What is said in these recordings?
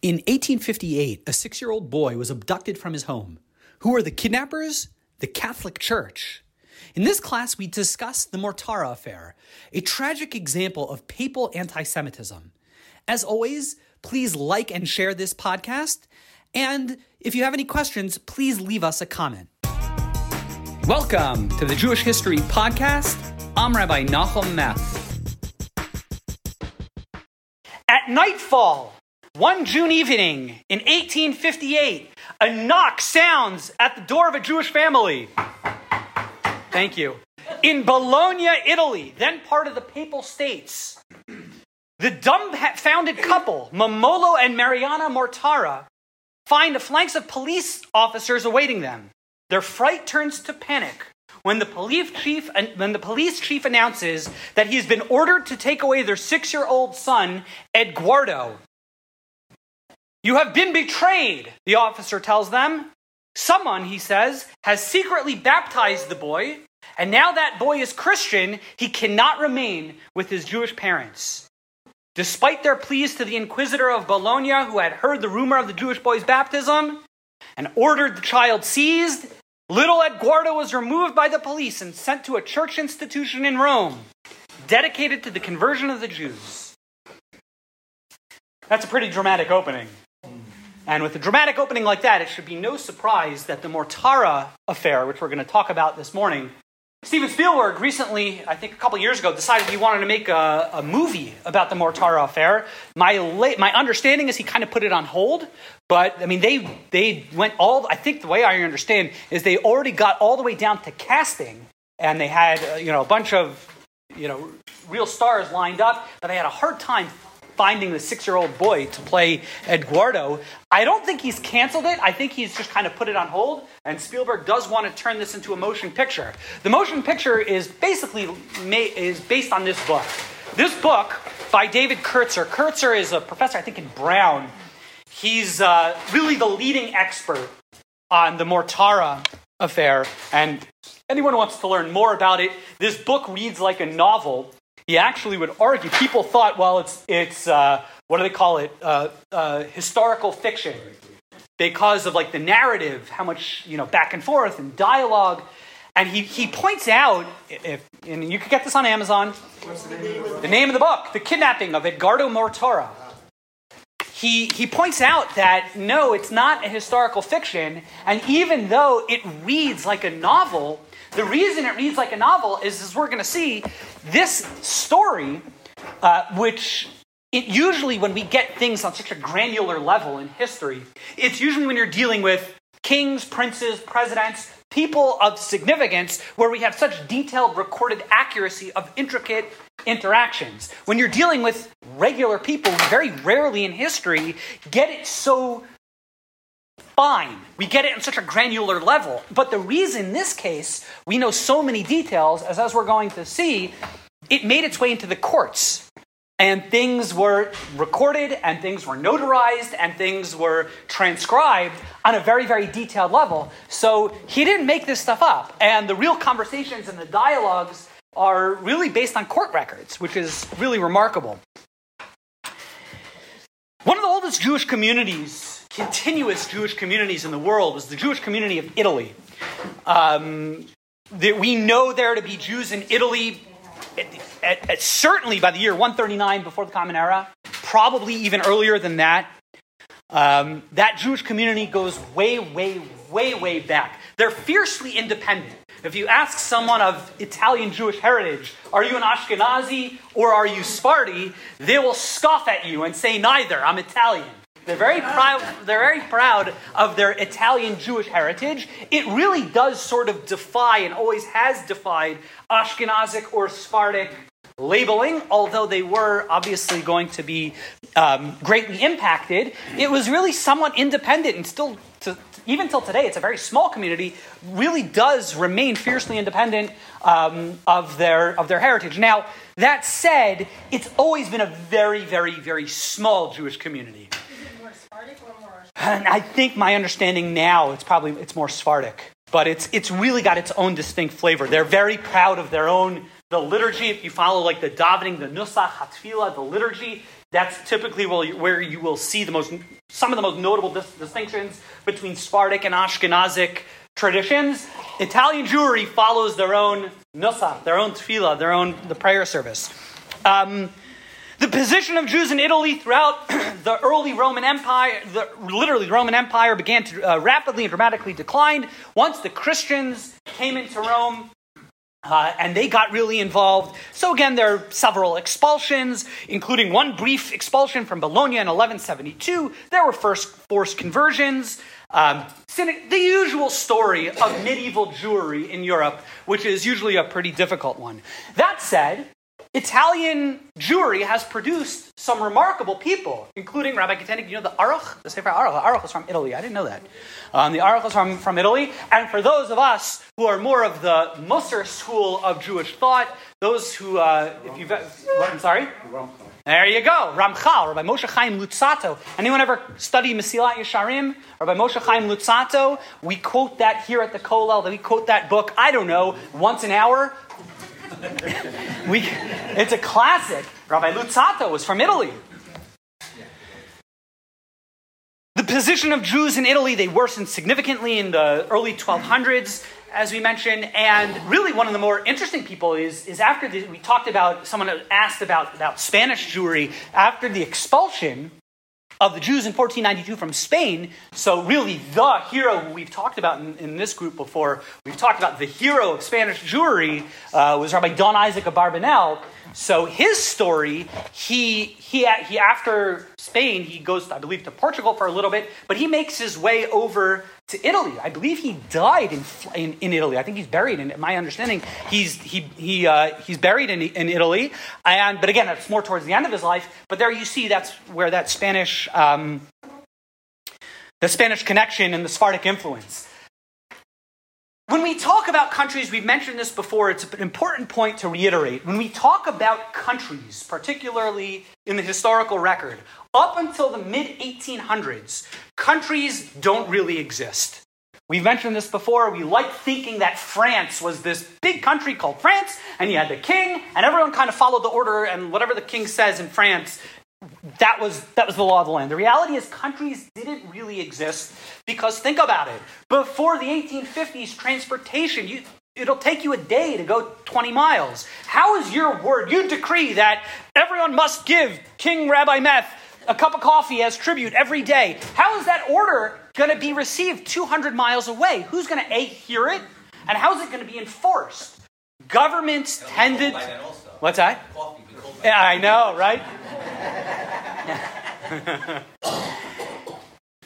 In 1858, a six year old boy was abducted from his home. Who are the kidnappers? The Catholic Church. In this class, we discuss the Mortara affair, a tragic example of papal anti Semitism. As always, please like and share this podcast. And if you have any questions, please leave us a comment. Welcome to the Jewish History Podcast. I'm Rabbi Nachum Meth. At nightfall, one June evening in 1858, a knock sounds at the door of a Jewish family. Thank you. In Bologna, Italy, then part of the Papal States, the dumbfounded couple, Momolo and Mariana Mortara, find a flanks of police officers awaiting them. Their fright turns to panic when the police chief when the police chief announces that he's been ordered to take away their 6-year-old son, Eduardo. You have been betrayed, the officer tells them. Someone, he says, has secretly baptized the boy, and now that boy is Christian, he cannot remain with his Jewish parents. Despite their pleas to the inquisitor of Bologna, who had heard the rumor of the Jewish boy's baptism and ordered the child seized, little Eduardo was removed by the police and sent to a church institution in Rome dedicated to the conversion of the Jews. That's a pretty dramatic opening. And with a dramatic opening like that, it should be no surprise that the Mortara affair, which we're going to talk about this morning, Steven Spielberg recently, I think a couple years ago, decided he wanted to make a, a movie about the Mortara affair. My, late, my understanding is he kind of put it on hold, but I mean, they, they went all, I think the way I understand is they already got all the way down to casting, and they had, uh, you know, a bunch of, you know, real stars lined up, but they had a hard time finding the six year old boy to play Eduardo. I don't think he's canceled it. I think he's just kind of put it on hold. And Spielberg does want to turn this into a motion picture. The motion picture is basically is based on this book. This book by David Kertzer. Kertzer is a professor, I think, in Brown. He's uh, really the leading expert on the Mortara affair. And anyone who wants to learn more about it, this book reads like a novel he actually would argue. People thought, well, it's it's uh, what do they call it? Uh, uh, historical fiction, because of like the narrative, how much you know back and forth and dialogue. And he, he points out, if, and you could get this on Amazon, the name of the book, The Kidnapping of Edgardo Mortara. He, he points out that no, it's not a historical fiction, and even though it reads like a novel, the reason it reads like a novel is, as we're going to see, this story, uh, which it usually, when we get things on such a granular level in history, it's usually when you're dealing with kings, princes, presidents, people of significance, where we have such detailed recorded accuracy of intricate interactions. When you're dealing with regular people, very rarely in history get it so fine. We get it on such a granular level. But the reason this case we know so many details, as, as we're going to see, it made its way into the courts. And things were recorded, and things were notarized, and things were transcribed on a very, very detailed level. So he didn't make this stuff up. And the real conversations and the dialogues are really based on court records, which is really remarkable. One of the oldest Jewish communities continuous Jewish communities in the world was the Jewish community of Italy. Um, that we know there to be Jews in Italy at, at, at, certainly by the year 139 before the Common Era, probably even earlier than that. Um, that Jewish community goes way, way, way, way back. They're fiercely independent. If you ask someone of Italian Jewish heritage, are you an Ashkenazi or are you Sephardi? They will scoff at you and say neither. I'm Italian. They're very proud. They're very proud of their Italian Jewish heritage. It really does sort of defy, and always has defied, Ashkenazic or Sephardic labeling. Although they were obviously going to be um, greatly impacted, it was really somewhat independent, and still, to, even till today, it's a very small community. Really does remain fiercely independent um, of their of their heritage. Now, that said, it's always been a very, very, very small Jewish community. And I think my understanding now, it's probably it's more Sephardic, but it's it's really got its own distinct flavor. They're very proud of their own the liturgy. If you follow like the davening, the nusach, hatfila, the liturgy, that's typically where you will see the most some of the most notable dis- distinctions between Sephardic and Ashkenazic traditions. Italian Jewry follows their own nusach, their own tefillah, their own the prayer service. Um, the position of Jews in Italy throughout the early Roman Empire, the, literally the Roman Empire, began to uh, rapidly and dramatically decline once the Christians came into Rome. Uh, and they got really involved. So, again, there are several expulsions, including one brief expulsion from Bologna in 1172. There were first forced conversions. Um, the usual story of medieval Jewry in Europe, which is usually a pretty difficult one. That said, Italian Jewry has produced some remarkable people, including Rabbi Kotenik. You know the Aruch, the Sefer Aruch. The Aruch is from Italy. I didn't know that. Um, the Aruch is from, from Italy. And for those of us who are more of the Mussar school of Jewish thought, those who, uh, if you've, I'm sorry? There you go. Ramchal, Rabbi Moshe Chaim Luzzatto. Anyone ever study Mesilat Yesharim? Rabbi Moshe Chaim Luzzatto. We quote that here at the Kollel. That we quote that book, I don't know, once an hour we, it's a classic. Rabbi Luzzatto was from Italy. The position of Jews in Italy, they worsened significantly in the early 1200s, as we mentioned. And really, one of the more interesting people is, is after the, we talked about, someone asked about, about Spanish Jewry, after the expulsion of the Jews in 1492 from Spain. So, really, the hero we've talked about in, in, this group before, we've talked about the hero of Spanish Jewry uh, was Rabbi Don Isaac Abarbanel. So, his story, he, he, he, after Spain, he goes, I believe, to Portugal for a little bit, but he makes his way over to Italy. I believe he died in, in, in, Italy. I think he's buried in my understanding. He's, he, he, uh, he's buried in, in Italy. And, but again, that's more towards the end of his life. But there you see that's where that Spanish, um, the Spanish connection and the Sephardic influence. When we talk about countries, we've mentioned this before, it's an important point to reiterate. When we talk about countries, particularly in the historical record, up until the mid 1800s, countries don't really exist. We've mentioned this before. We like thinking that France was this big country called France, and you had the king, and everyone kind of followed the order, and whatever the king says in France, that was, that was the law of the land. The reality is, countries didn't really exist because think about it. Before the 1850s, transportation, you, it'll take you a day to go 20 miles. How is your word? You decree that everyone must give King Rabbi Meth a cup of coffee as tribute every day. How is that order going to be received 200 miles away? Who's going to A, hear it? And how is it going to be enforced? Governments tended. To. What's that? Yeah, I know, right?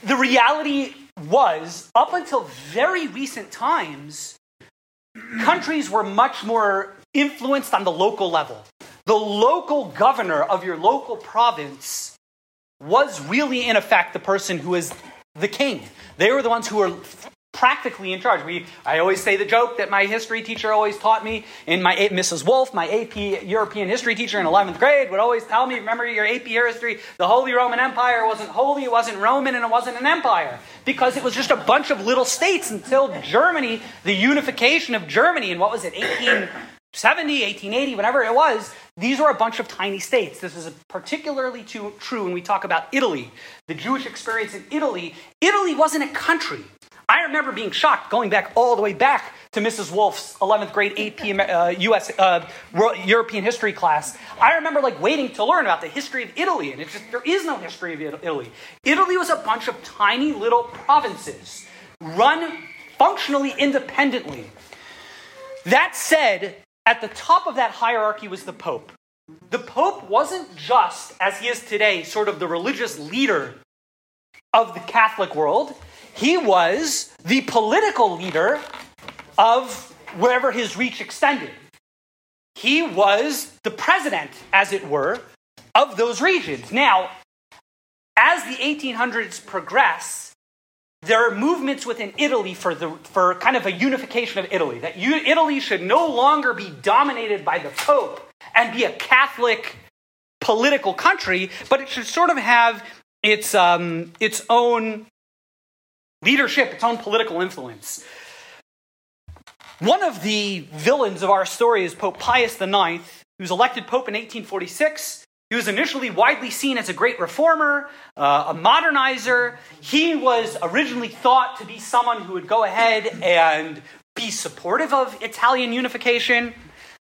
the reality was, up until very recent times, countries were much more influenced on the local level. The local governor of your local province was really, in effect, the person who is the king. They were the ones who were practically in charge. We, I always say the joke that my history teacher always taught me in my Mrs. Wolf, my AP European history teacher in 11th grade, would always tell me, remember your AP history, the Holy Roman Empire wasn't holy, it wasn't Roman, and it wasn't an empire. Because it was just a bunch of little states until Germany, the unification of Germany in what was it, 1870, 1880, whatever it was, these were a bunch of tiny states. This is particularly too, true when we talk about Italy. The Jewish experience in Italy, Italy wasn't a country. I remember being shocked going back all the way back to Mrs. Wolf's 11th grade AP uh, US uh, European history class. I remember like waiting to learn about the history of Italy, and it's just there is no history of Italy. Italy was a bunch of tiny little provinces run functionally independently. That said, at the top of that hierarchy was the Pope. The Pope wasn't just, as he is today, sort of the religious leader of the Catholic world. He was the political leader of wherever his reach extended. He was the president, as it were, of those regions. Now, as the 1800s progress, there are movements within Italy for, the, for kind of a unification of Italy, that you, Italy should no longer be dominated by the Pope and be a Catholic political country, but it should sort of have its, um, its own leadership, its own political influence. One of the villains of our story is Pope Pius IX, who was elected Pope in 1846. He was initially widely seen as a great reformer, uh, a modernizer. He was originally thought to be someone who would go ahead and be supportive of Italian unification.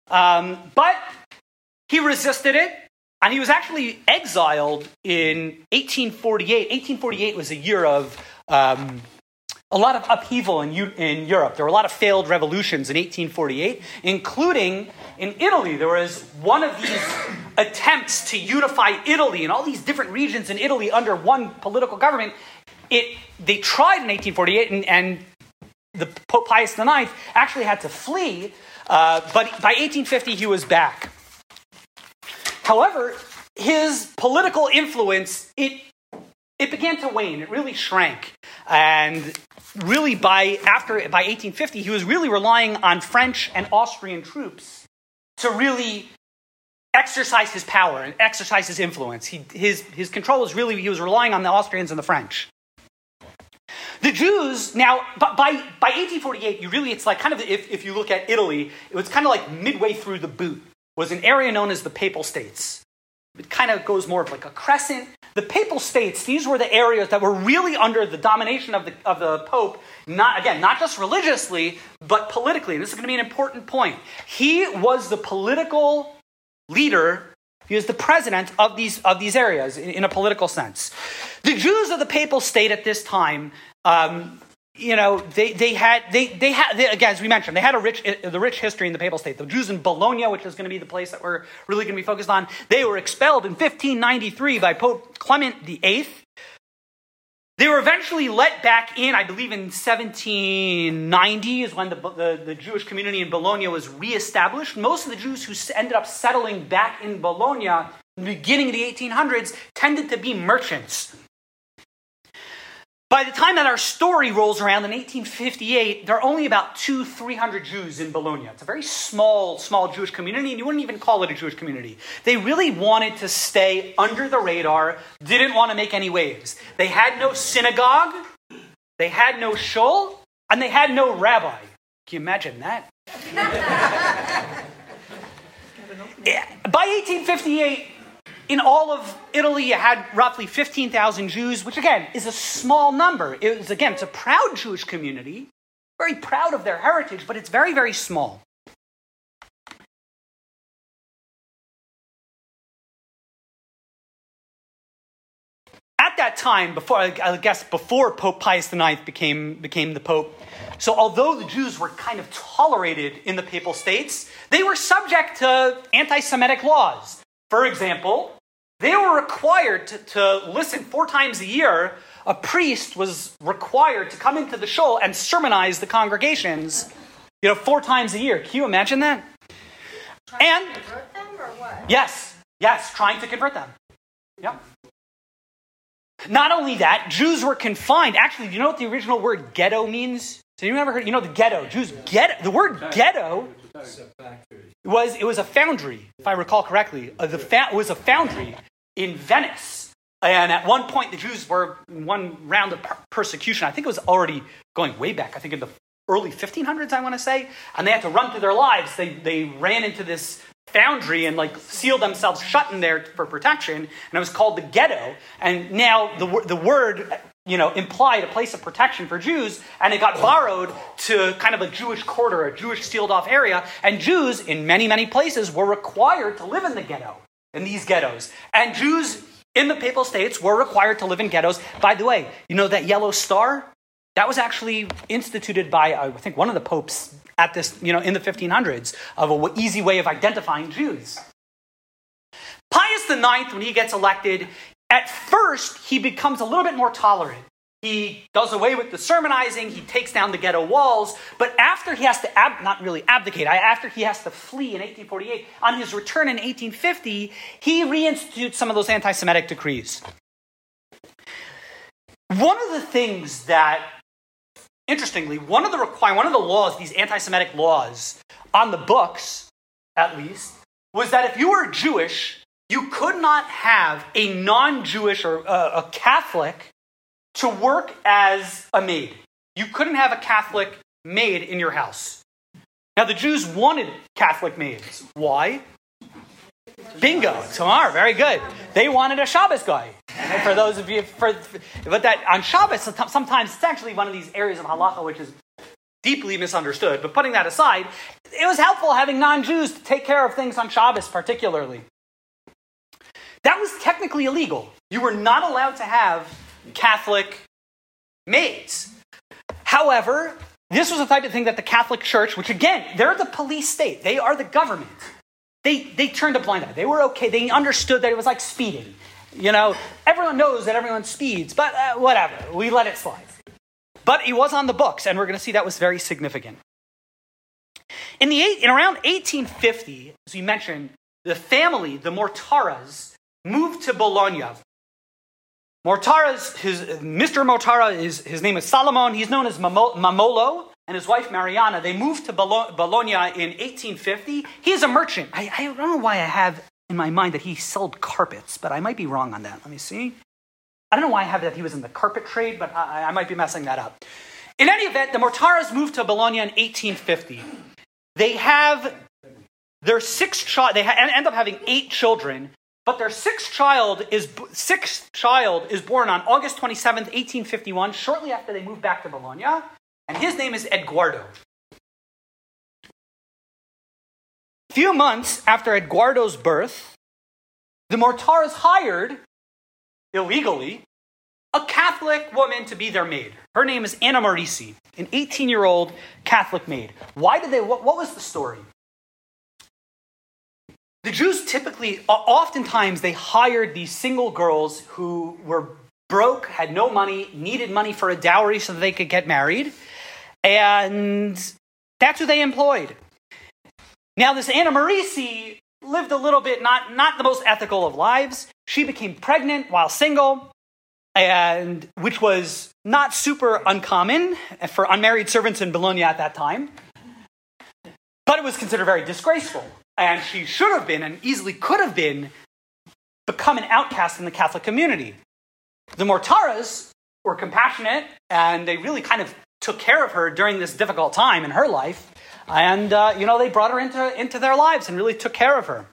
Um, but he resisted it, and he was actually exiled in 1848. 1848 was a year of um, a lot of upheaval in, in Europe. There were a lot of failed revolutions in 1848, including in Italy. There was one of these attempts to unify Italy and all these different regions in Italy under one political government. It, they tried in 1848, and, and the Pope Pius IX actually had to flee, uh, but by 1850 he was back. However, his political influence it it began to wane. It really shrank, and really by after by 1850 he was really relying on French and Austrian troops to really exercise his power and exercise his influence. He, his, his control was really, he was relying on the Austrians and the French. The Jews, now, by, by 1848, you really, it's like kind of, if, if you look at Italy, it was kind of like midway through the boot, was an area known as the Papal States. It kind of goes more of like a crescent. The Papal States, these were the areas that were really under the domination of the, of the Pope, not, again, not just religiously, but politically. And this is going to be an important point. He was the political leader he was the president of these, of these areas in, in, a political sense. The Jews of the papal state at this time um, you know, they, they had, they, they had, they, again, as we mentioned, they had a rich, uh, the rich history in the papal state. The Jews in Bologna, which is going to be the place that we're really going to be focused on, they were expelled in 1593 by Pope Clement VIII. They were eventually let back in, I believe in 1790 is when the, the, the Jewish community in Bologna was reestablished. Most of the Jews who ended up settling back in Bologna in the beginning of the 1800s tended to be merchants by the time that our story rolls around in 1858, there are only about two, 300 Jews in Bologna. It's a very small, small Jewish community, and you wouldn't even call it a Jewish community. They really wanted to stay under the radar, didn't want to make any waves. They had no synagogue, they had no shul, and they had no rabbi. Can you imagine that? By 1858, in all of Italy, you had roughly 15,000 Jews, which again is a small number. It was, again, it's a proud Jewish community, very proud of their heritage, but it's very, very small. At that time, before I guess before Pope Pius IX became, became the Pope, so although the Jews were kind of tolerated in the papal states, they were subject to anti Semitic laws. For example, they were required to, to listen four times a year. A priest was required to come into the shul and sermonize the congregations, you know, four times a year. Can you imagine that? Trying and to convert them or what? Yes, yes, trying to convert them. Yep. Not only that, Jews were confined. Actually, do you know what the original word ghetto means? So you ever heard? You know the ghetto. Jews ghetto. The word ghetto was it was a foundry, if I recall correctly. Uh, the fa- was a foundry in Venice. And at one point, the Jews were in one round of per- persecution. I think it was already going way back. I think in the early 1500s, I want to say. And they had to run for their lives. They, they ran into this foundry and like sealed themselves shut in there for protection. And it was called the ghetto. And now the, the word you know, implied a place of protection for Jews, and it got borrowed to kind of a Jewish quarter, a Jewish sealed off area. And Jews, in many, many places, were required to live in the ghetto in these ghettos. And Jews in the papal states were required to live in ghettos. By the way, you know that yellow star? That was actually instituted by, uh, I think, one of the popes at this, you know, in the 1500s of an easy way of identifying Jews. Pius IX, when he gets elected, at first he becomes a little bit more tolerant. He does away with the sermonizing, he takes down the ghetto walls, but after he has to, ab- not really abdicate, after he has to flee in 1848, on his return in 1850, he reinstitutes some of those anti Semitic decrees. One of the things that, interestingly, one of the require, one of the laws, these anti Semitic laws on the books, at least, was that if you were Jewish, you could not have a non Jewish or uh, a Catholic to work as a maid. You couldn't have a Catholic maid in your house. Now, the Jews wanted Catholic maids. Why? Bingo, Tamar, very good. They wanted a Shabbos goy. For those of you, for, but that on Shabbos, sometimes it's actually one of these areas of halacha which is deeply misunderstood. But putting that aside, it was helpful having non Jews to take care of things on Shabbos, particularly. That was technically illegal. You were not allowed to have Catholic maids. However, this was the type of thing that the Catholic Church, which again, they're the police state, they are the government, they, they turned a blind eye. They were okay. They understood that it was like speeding. You know, everyone knows that everyone speeds, but uh, whatever. We let it slide. But it was on the books, and we're going to see that was very significant. In, the eight, in around 1850, as we mentioned, the family, the Mortaras, moved to Bologna. Mortara's, his, Mr. Mortara, is, his name is Salomon. He's known as Momolo, and his wife Mariana. They moved to Bologna in 1850. He is a merchant. I, I don't know why I have in my mind that he sold carpets, but I might be wrong on that. Let me see. I don't know why I have that he was in the carpet trade, but I, I might be messing that up. In any event, the Mortaras moved to Bologna in 1850. They have their six child. They ha- end up having eight children, but their sixth child is sixth child is born on August 27th, 1851, shortly after they moved back to Bologna, and his name is Eduardo. A few months after Eduardo's birth, the Mortaras hired illegally a Catholic woman to be their maid. Her name is Anna Morisi, an 18 year old Catholic maid. Why did they, what, what was the story? The Jews typically, oftentimes, they hired these single girls who were broke, had no money, needed money for a dowry so that they could get married, and that's who they employed. Now, this Anna Morisi lived a little bit not, not the most ethical of lives. She became pregnant while single, and which was not super uncommon for unmarried servants in Bologna at that time. But it was considered very disgraceful. And she should have been, and easily could have been, become an outcast in the Catholic community. The Mortaras were compassionate, and they really kind of took care of her during this difficult time in her life. And, uh, you know, they brought her into, into their lives and really took care of her.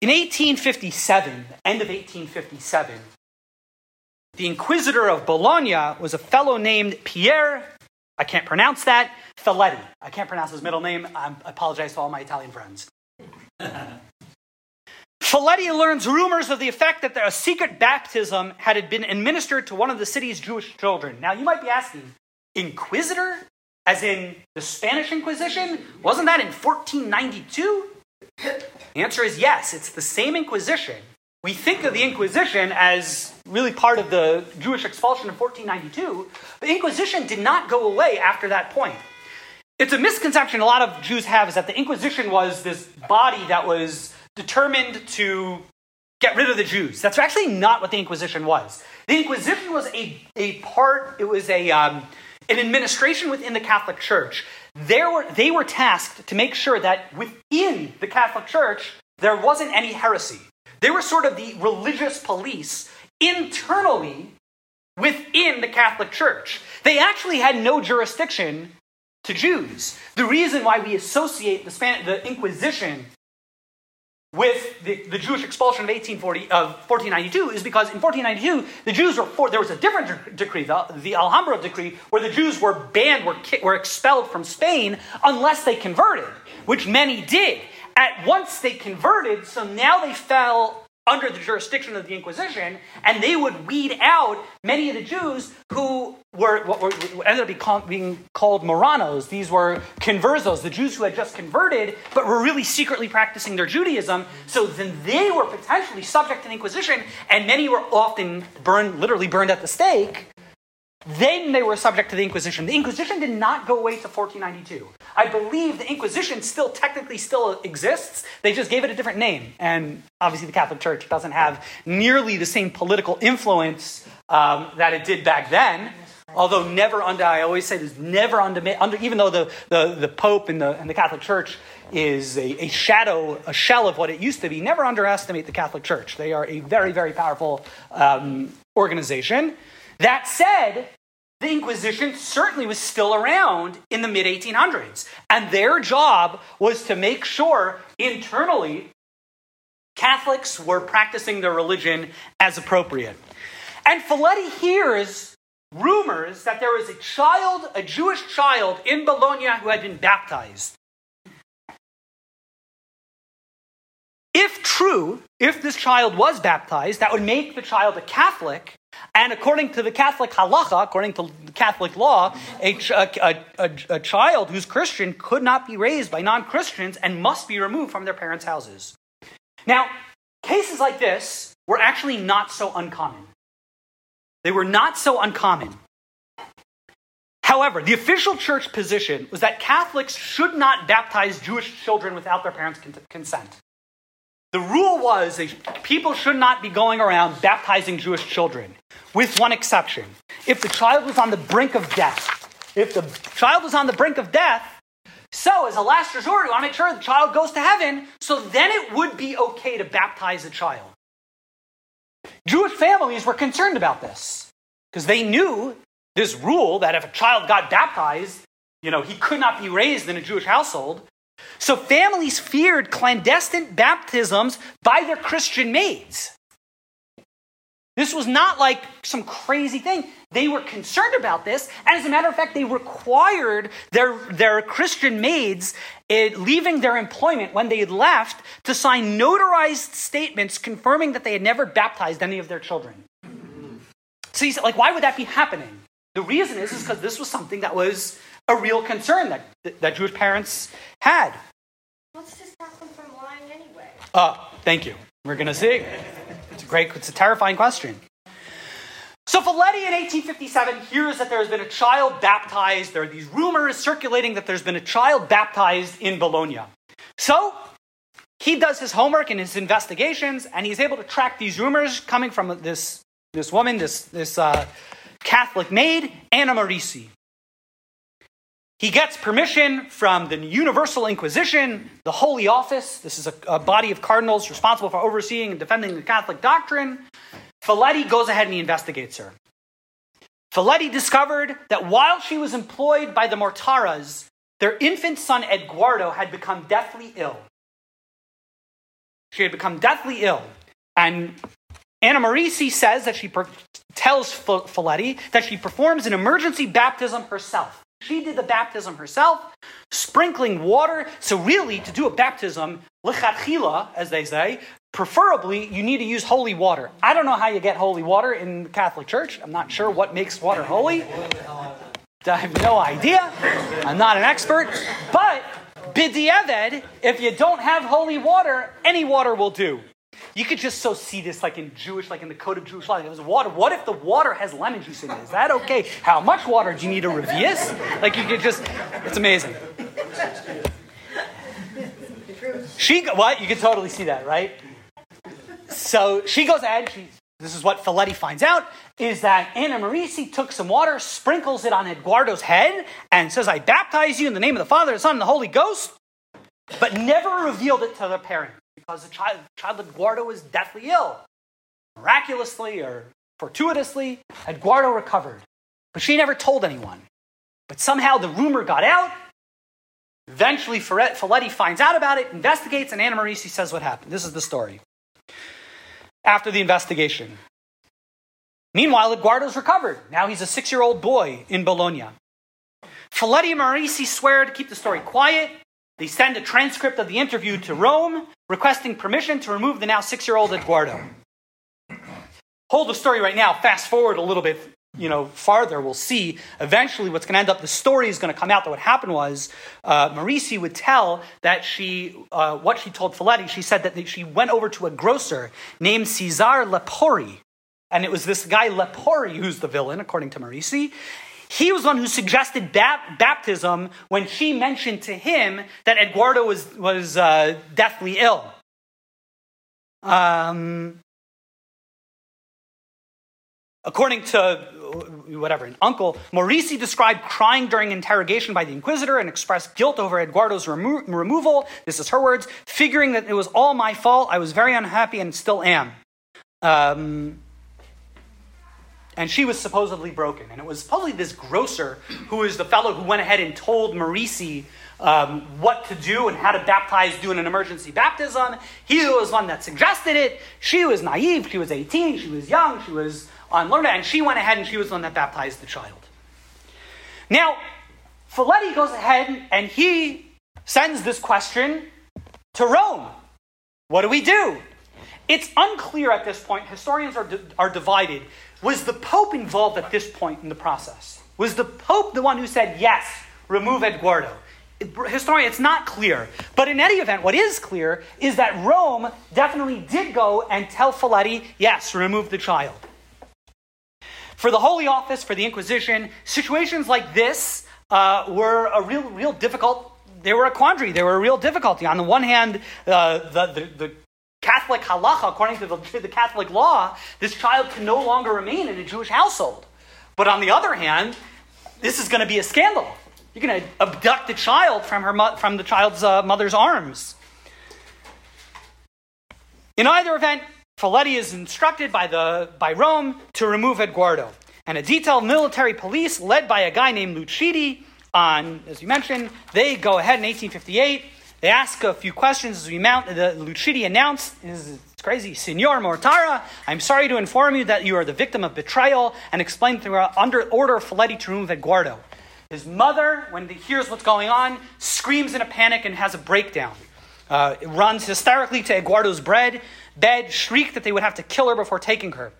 In 1857, end of 1857, the inquisitor of Bologna was a fellow named Pierre, I can't pronounce that, Feletti. I can't pronounce his middle name. I apologize to all my Italian friends. Feletti learns rumors of the effect that a secret baptism had been administered to one of the city's Jewish children. Now, you might be asking, Inquisitor? As in the Spanish Inquisition? Wasn't that in 1492? The answer is yes, it's the same Inquisition. We think of the Inquisition as really part of the Jewish expulsion of 1492. The Inquisition did not go away after that point. It's a misconception a lot of Jews have is that the Inquisition was this body that was determined to get rid of the Jews. That's actually not what the Inquisition was. The Inquisition was a, a part, it was a, um, an administration within the Catholic Church. They were, they were tasked to make sure that within the Catholic Church there wasn't any heresy. They were sort of the religious police internally within the Catholic Church. They actually had no jurisdiction to Jews. The reason why we associate the, Span- the Inquisition with the, the Jewish expulsion of 1840 of 1492 is because in 1492 the Jews were for, there was a different decree, the, the Alhambra decree, where the Jews were banned, were were expelled from Spain unless they converted, which many did. At once they converted, so now they fell under the jurisdiction of the Inquisition, and they would weed out many of the Jews who were what were, ended up being called, Marranos. These were conversos, the Jews who had just converted but were really secretly practicing their Judaism. So then they were potentially subject to the Inquisition, and many were often burned, literally burned at the stake. Then they were subject to the Inquisition. The Inquisition did not go away to 1492. I believe the Inquisition still technically still exists. They just gave it a different name. And obviously, the Catholic Church doesn't have nearly the same political influence um, that it did back then. Although never under, I always say this, never under, under even though the, the, the Pope and the, and the Catholic Church is a, a shadow, a shell of what it used to be, never underestimate the Catholic Church. They are a very, very powerful um, organization. That said, the Inquisition certainly was still around in the mid 1800s. And their job was to make sure internally Catholics were practicing their religion as appropriate. And Feletti hears rumors that there was a child, a Jewish child in Bologna who had been baptized. If true, if this child was baptized, that would make the child a Catholic. And according to the Catholic halacha, according to Catholic law, a, a, a, a child who's Christian could not be raised by non Christians and must be removed from their parents' houses. Now, cases like this were actually not so uncommon. They were not so uncommon. However, the official church position was that Catholics should not baptize Jewish children without their parents' consent. The rule was that people should not be going around baptizing Jewish children, with one exception. If the child was on the brink of death, if the child was on the brink of death, so as a last resort, we want to make sure the child goes to heaven, so then it would be okay to baptize the child. Jewish families were concerned about this because they knew this rule that if a child got baptized, you know, he could not be raised in a Jewish household. So families feared clandestine baptisms by their Christian maids. This was not like some crazy thing. They were concerned about this, and as a matter of fact, they required their, their Christian maids, eh, leaving their employment when they had left, to sign notarized statements confirming that they had never baptized any of their children. So you said, like, why would that be happening? The reason is because this was something that was a real concern that, that Jewish parents had. What's to stop them from lying anyway? Uh, thank you. We're going to see. It's a great, it's a terrifying question. So Feletti in 1857 hears that there has been a child baptized. There are these rumors circulating that there's been a child baptized in Bologna. So he does his homework and his investigations, and he's able to track these rumors coming from this, this woman, this, this uh, Catholic maid, Anna Morisi. He gets permission from the Universal Inquisition, the Holy Office. This is a, a, body of cardinals responsible for overseeing and defending the Catholic doctrine. Feletti goes ahead and he investigates her. Feletti discovered that while she was employed by the Mortaras, their infant son Eduardo had become deathly ill. She had become deathly ill. And Anna Morisi says that she per- tells Feletti that she performs an emergency baptism herself. She did the baptism herself, sprinkling water. So, really, to do a baptism, lichatchila, as they say, preferably you need to use holy water. I don't know how you get holy water in the Catholic Church. I'm not sure what makes water holy. I have no idea. I'm not an expert. But, b'diavad, if you don't have holy water, any water will do. You could just so see this like in Jewish, like in the code of Jewish law. There's water. What if the water has lemon juice in it? Is that okay? How much water do you need to revius? Like you could just, it's amazing. She, what? You can totally see that, right? So she goes ahead, she, this is what Feletti finds out, is that Anna Morisi took some water, sprinkles it on Eduardo's head, and says, I baptize you in the name of the Father, the Son, and the Holy Ghost, but never revealed it to the parent because the child, child Eduardo was deathly ill. Miraculously or fortuitously, Eduardo recovered. But she never told anyone. But somehow the rumor got out. Eventually, Feletti finds out about it, investigates, and Anna Morisi says what happened. This is the story. After the investigation. Meanwhile, Eduardo's recovered. Now he's a six year old boy in Bologna. Feletti and Morisi swear to keep the story quiet. They send a transcript of the interview to Rome, requesting permission to remove the now six year old Eduardo. Hold the story right now, fast forward a little bit you know, farther, we'll see eventually what's going to end up. The story is going to come out that what happened was uh, Morisi would tell that she, uh, what she told Feletti, she said that she went over to a grocer named Cesar Lepori. And it was this guy Lepori who's the villain, according to Morisi. He was one who suggested bap- baptism when she mentioned to him that Eduardo was, was uh, deathly ill. Um, according to whatever, an uncle, Morisi described crying during interrogation by the inquisitor and expressed guilt over Eduardo's remo- removal. This is her words, figuring that it was all my fault. I was very unhappy and still am. Um, and she was supposedly broken. And it was probably this grocer who is the fellow who went ahead and told Morisi um, what to do and how to baptize, doing an emergency baptism. He was one that suggested it. She was naive. She was 18. She was young. She was unlearned. And she went ahead and she was the one that baptized the child. Now, Feletti goes ahead and he sends this question to Rome. What do we do? It's unclear at this point. Historians are, di- are divided. Was the Pope involved at this point in the process? Was the Pope the one who said, yes, remove Eduardo? historian, it's not clear. But in any event, what is clear is that Rome definitely did go and tell Feletti, yes, remove the child. For the Holy Office, for the Inquisition, situations like this uh, were a real, real difficult. They were a quandary. They were a real difficulty. On the one hand, uh, the, the, the Catholic halacha, according to the, to the Catholic law, this child can no longer remain in a Jewish household. But on the other hand, this is going to be a scandal. You're going to abduct the child from, her, from the child's uh, mother's arms. In either event, Feletti is instructed by, the, by Rome to remove Eduardo. And a detailed military police led by a guy named Lucidi on, as you mentioned, they go ahead in 1858. They ask a few questions as we mount. The Lucidi announced, it's crazy, Signor Mortara, I'm sorry to inform you that you are the victim of betrayal and explain through under order of Feletti to remove Eduardo. His mother, when he hears what's going on, screams in a panic and has a breakdown. Uh, runs hysterically to Eduardo's bed, bed, shrieked that they would have to kill her before taking her.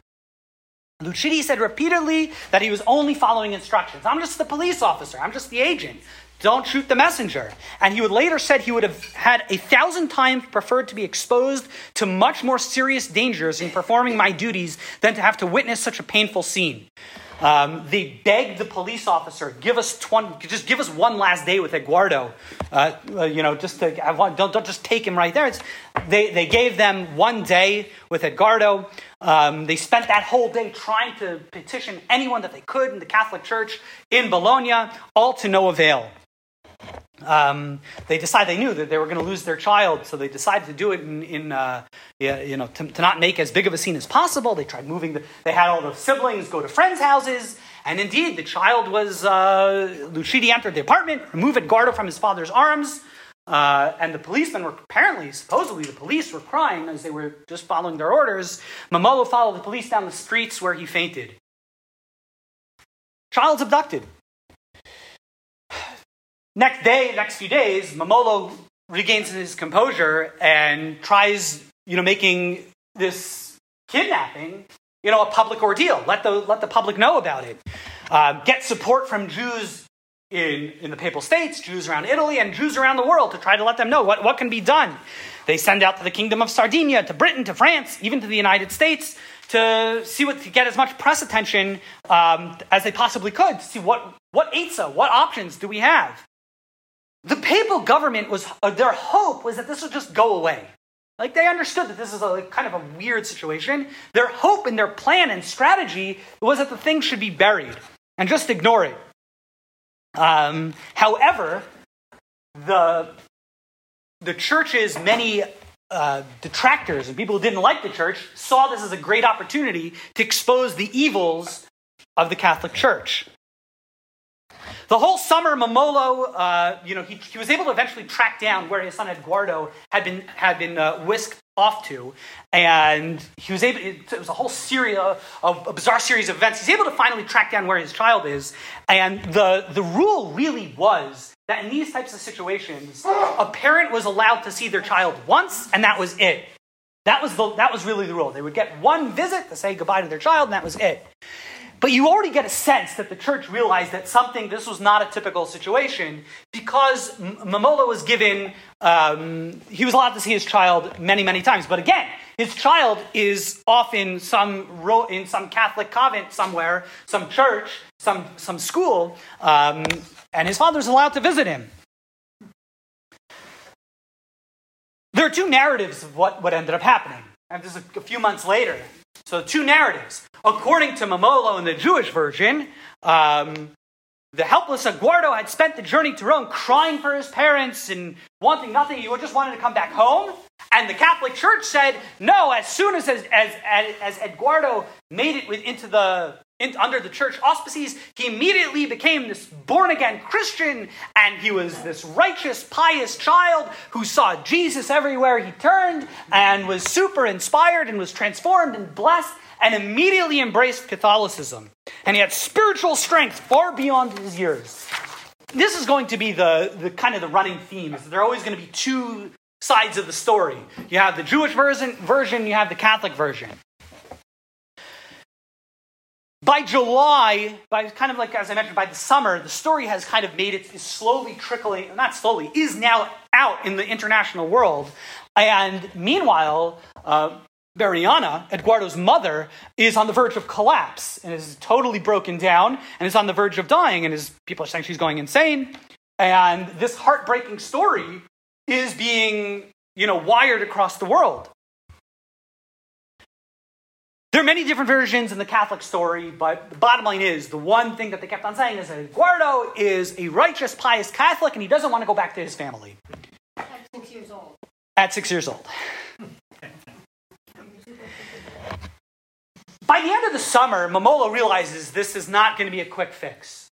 Lucidi said repeatedly that he was only following instructions. I'm just the police officer. I'm just the agent. Don't shoot the messenger. And he would later said he would have had a thousand times preferred to be exposed to much more serious dangers in performing my duties than to have to witness such a painful scene. Um, they begged the police officer, give us 20, just give us one last day with Eduardo. Uh, uh, you know, just to, want, don't, don't just take him right there. It's, they, they gave them one day with Eduardo. Um, they spent that whole day trying to petition anyone that they could in the Catholic Church in Bologna, all to no avail. Um, they decided they knew that they were going to lose their child, so they decided to do it in, in uh, you know, to, to, not make as big of a scene as possible. They tried moving. The, they had all the siblings go to friends' houses, and indeed, the child was. Uh, Lucidi entered the apartment, removed Eduardo from his father's arms, uh, and the policemen were apparently, supposedly, the police were crying as they were just following their orders. Momolo followed the police down the streets where he fainted. Child's abducted. Next day, next few days, Momolo regains his composure and tries, you know, making this kidnapping, you know, a public ordeal. Let the, let the public know about it. Uh, get support from Jews in, in the Papal States, Jews around Italy, and Jews around the world to try to let them know what, what can be done. They send out to the Kingdom of Sardinia, to Britain, to France, even to the United States to see what to get as much press attention um, as they possibly could to see what what EITSA, what options do we have. The papal government was, uh, their hope was that this would just go away. Like they understood that this is a like, kind of a weird situation. Their hope and their plan and strategy was that the thing should be buried and just ignore it. Um, however, the the church's many uh, detractors and people who didn't like the church saw this as a great opportunity to expose the evils of the Catholic Church. The whole summer, Momolo, uh, you know, he, he, was able to eventually track down where his son Eduardo had been had been uh, whisked off to, and he was able. It, it was a whole series of a bizarre series of events. He's able to finally track down where his child is, and the the rule really was that in these types of situations, a parent was allowed to see their child once, and that was it. That was the that was really the rule. They would get one visit to say goodbye to their child, and that was it. But you already get a sense that the church realized that something, this was not a typical situation, because Momolo was given, um, he was allowed to see his child many, many times. But again, his child is off in some, in some Catholic convent somewhere, some church, some, some school, um, and his father's allowed to visit him. There are two narratives of what, what ended up happening. And this is a few months later. So, two narratives. According to Momolo in the Jewish version, um, the helpless Eduardo had spent the journey to Rome crying for his parents and wanting nothing. He just wanted to come back home. And the Catholic Church said, no, as soon as, as, as, as Eduardo made it with, into the in, under the church auspices, he immediately became this born again Christian, and he was this righteous, pious child who saw Jesus everywhere he turned, and was super inspired, and was transformed and blessed, and immediately embraced Catholicism. And he had spiritual strength far beyond his years. This is going to be the, the kind of the running theme, is there are always going to be two sides of the story. You have the Jewish version, version you have the Catholic version by July, by kind of like as I mentioned, by the summer, the story has kind of made it is slowly trickling, not slowly, is now out in the international world. And meanwhile, uh, Mariana, Eduardo's mother, is on the verge of collapse and is totally broken down and is on the verge of dying. And is, people are saying she's going insane. And this heartbreaking story is being, you know, wired across the world. There are many different versions in the Catholic story, but the bottom line is the one thing that they kept on saying is that Eduardo is a righteous, pious Catholic and he doesn't want to go back to his family. At six years old. At six years old. By the end of the summer, Momolo realizes this is not going to be a quick fix.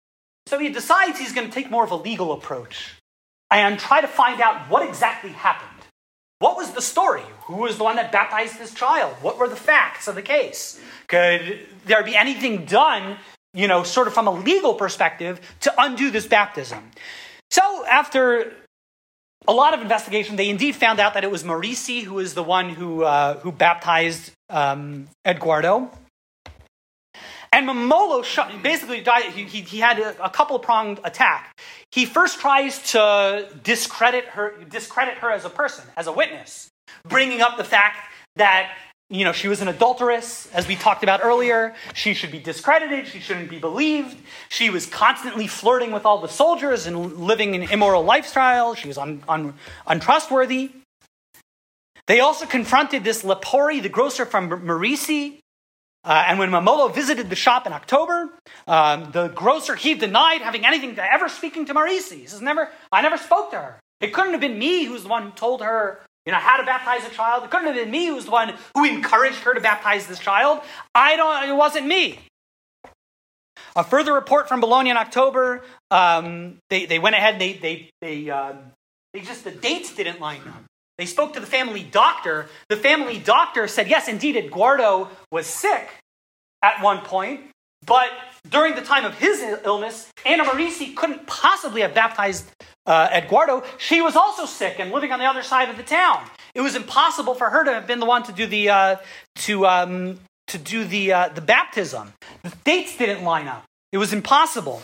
So he decides he's going to take more of a legal approach and try to find out what exactly happened. What was the story? Who was the one that baptized this child? What were the facts of the case? Could there be anything done, you know, sort of from a legal perspective to undo this baptism? So, after a lot of investigation, they indeed found out that it was Morisi who was the one who, uh, who baptized um, Eduardo. And Momolo basically died. He, he, he had a, a couple pronged attack. He first tries to discredit her, discredit her as a person, as a witness, bringing up the fact that you know she was an adulteress, as we talked about earlier. She should be discredited. She shouldn't be believed. She was constantly flirting with all the soldiers and living an immoral lifestyle. She was un, un, untrustworthy. They also confronted this Lepori, the grocer from Morisi, uh, and when Momolo visited the shop in October, um, the grocer he denied having anything to ever speaking to Morisi. He says, "Never, I never spoke to her. It couldn't have been me who's the one who told her, you know, how to baptize a child. It couldn't have been me who's the one who encouraged her to baptize this child. I don't. It wasn't me." A further report from Bologna in October. Um, they, they went ahead. They they they um, they just the dates didn't line up. They spoke to the family doctor. The family doctor said, yes, indeed, Eduardo was sick at one point, but during the time of his illness, Anna Morisi couldn't possibly have baptized uh, Eduardo. She was also sick and living on the other side of the town. It was impossible for her to have been the one to do the uh, to um, to do the uh, the baptism. The dates didn't line up. It was impossible.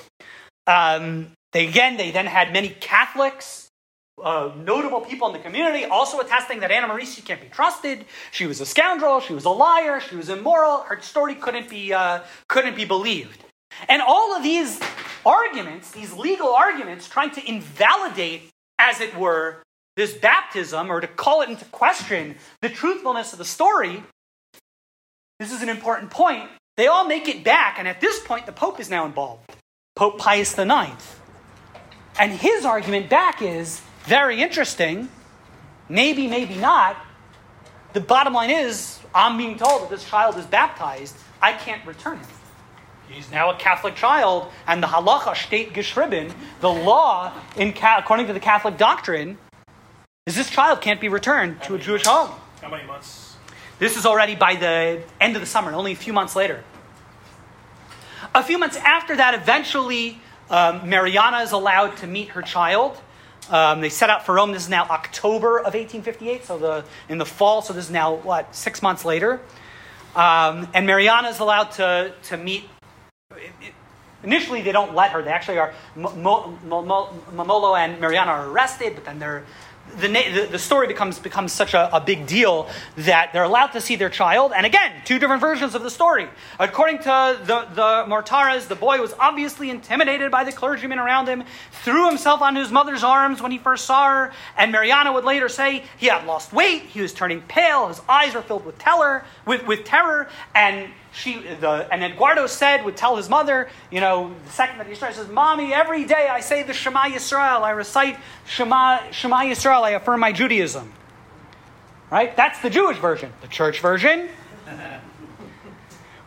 Um, they again, they then had many Catholics uh, notable people in the community also attesting that Anna Morisi can't be trusted. She was a scoundrel. She was a liar. She was immoral. Her story couldn't be uh, couldn't be believed. And all of these arguments, these legal arguments, trying to invalidate, as it were, this baptism or to call it into question the truthfulness of the story. This is an important point. They all make it back, and at this point, the Pope is now involved. Pope Pius IX. And his argument back is very interesting. Maybe, maybe not. The bottom line is, I'm being told that this child is baptized. I can't return him. He's now a Catholic child, and the halacha state geschrieben, the law, in according to the Catholic doctrine, is this child can't be returned to a Jewish home. How many months? This is already by the end of the summer, only a few months later. A few months after that, eventually, um, Mariana is allowed to meet her child. Um, they set out for Rome. This is now October of 1858, so the, in the fall, so this is now, what, six months later. Um, and Mariana is allowed to, to meet. Initially, they don't let her. They actually are. Momolo and Mariana are arrested, but then they're the, the, the, story becomes, becomes such a, a, big deal that they're allowed to see their child. And again, two different versions of the story. According to the, the Mortaras, the boy was obviously intimidated by the clergyman around him, threw himself on his mother's arms when he first saw her. And Mariana would later say he had lost weight, he was turning pale, his eyes were filled with, teller, with, with terror, and she, the, and Eduardo said, would tell his mother, you know, the second that he starts, says, Mommy, every day I say the Shema Yisrael, I recite Shema, Shema Yisrael, I affirm my Judaism. Right? That's the Jewish version. The church version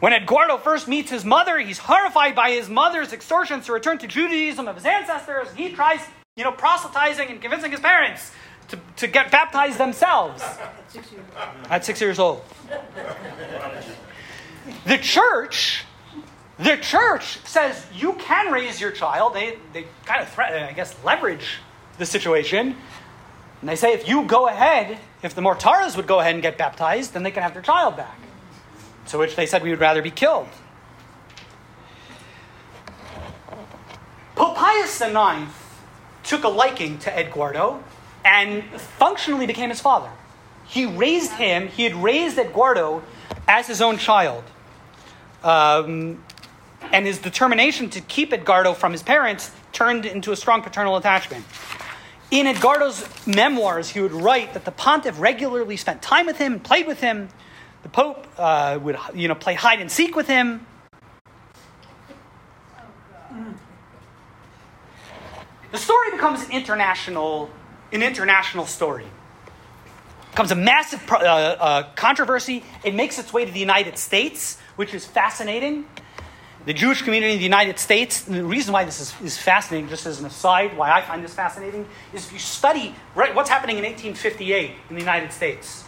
When Eduardo first meets his mother, he's horrified by his mother's extortions to return to Judaism of his ancestors. He tries, you know, proselytizing and convincing his parents to, to get baptized themselves at six years old. The church, the church says you can raise your child. They, they kind of threaten, I guess, leverage the situation. And they say if you go ahead, if the Mortaras would go ahead and get baptized, then they can have their child back. To which they said we would rather be killed. Pope Pius IX took a liking to Eduardo and functionally became his father. He raised him, he had raised Eduardo as his own child. Um, and his determination to keep Edgardo from his parents turned into a strong paternal attachment. In Edgardo's memoirs, he would write that the pontiff regularly spent time with him, played with him. The pope uh, would, you know, play hide and seek with him. The story becomes an international, an international story. It becomes a massive uh, uh, controversy. It makes its way to the United States, which is fascinating. The Jewish community in the United States, the reason why this is, is fascinating, just as an aside, why I find this fascinating, is if you study right, what's happening in 1858 in the United States.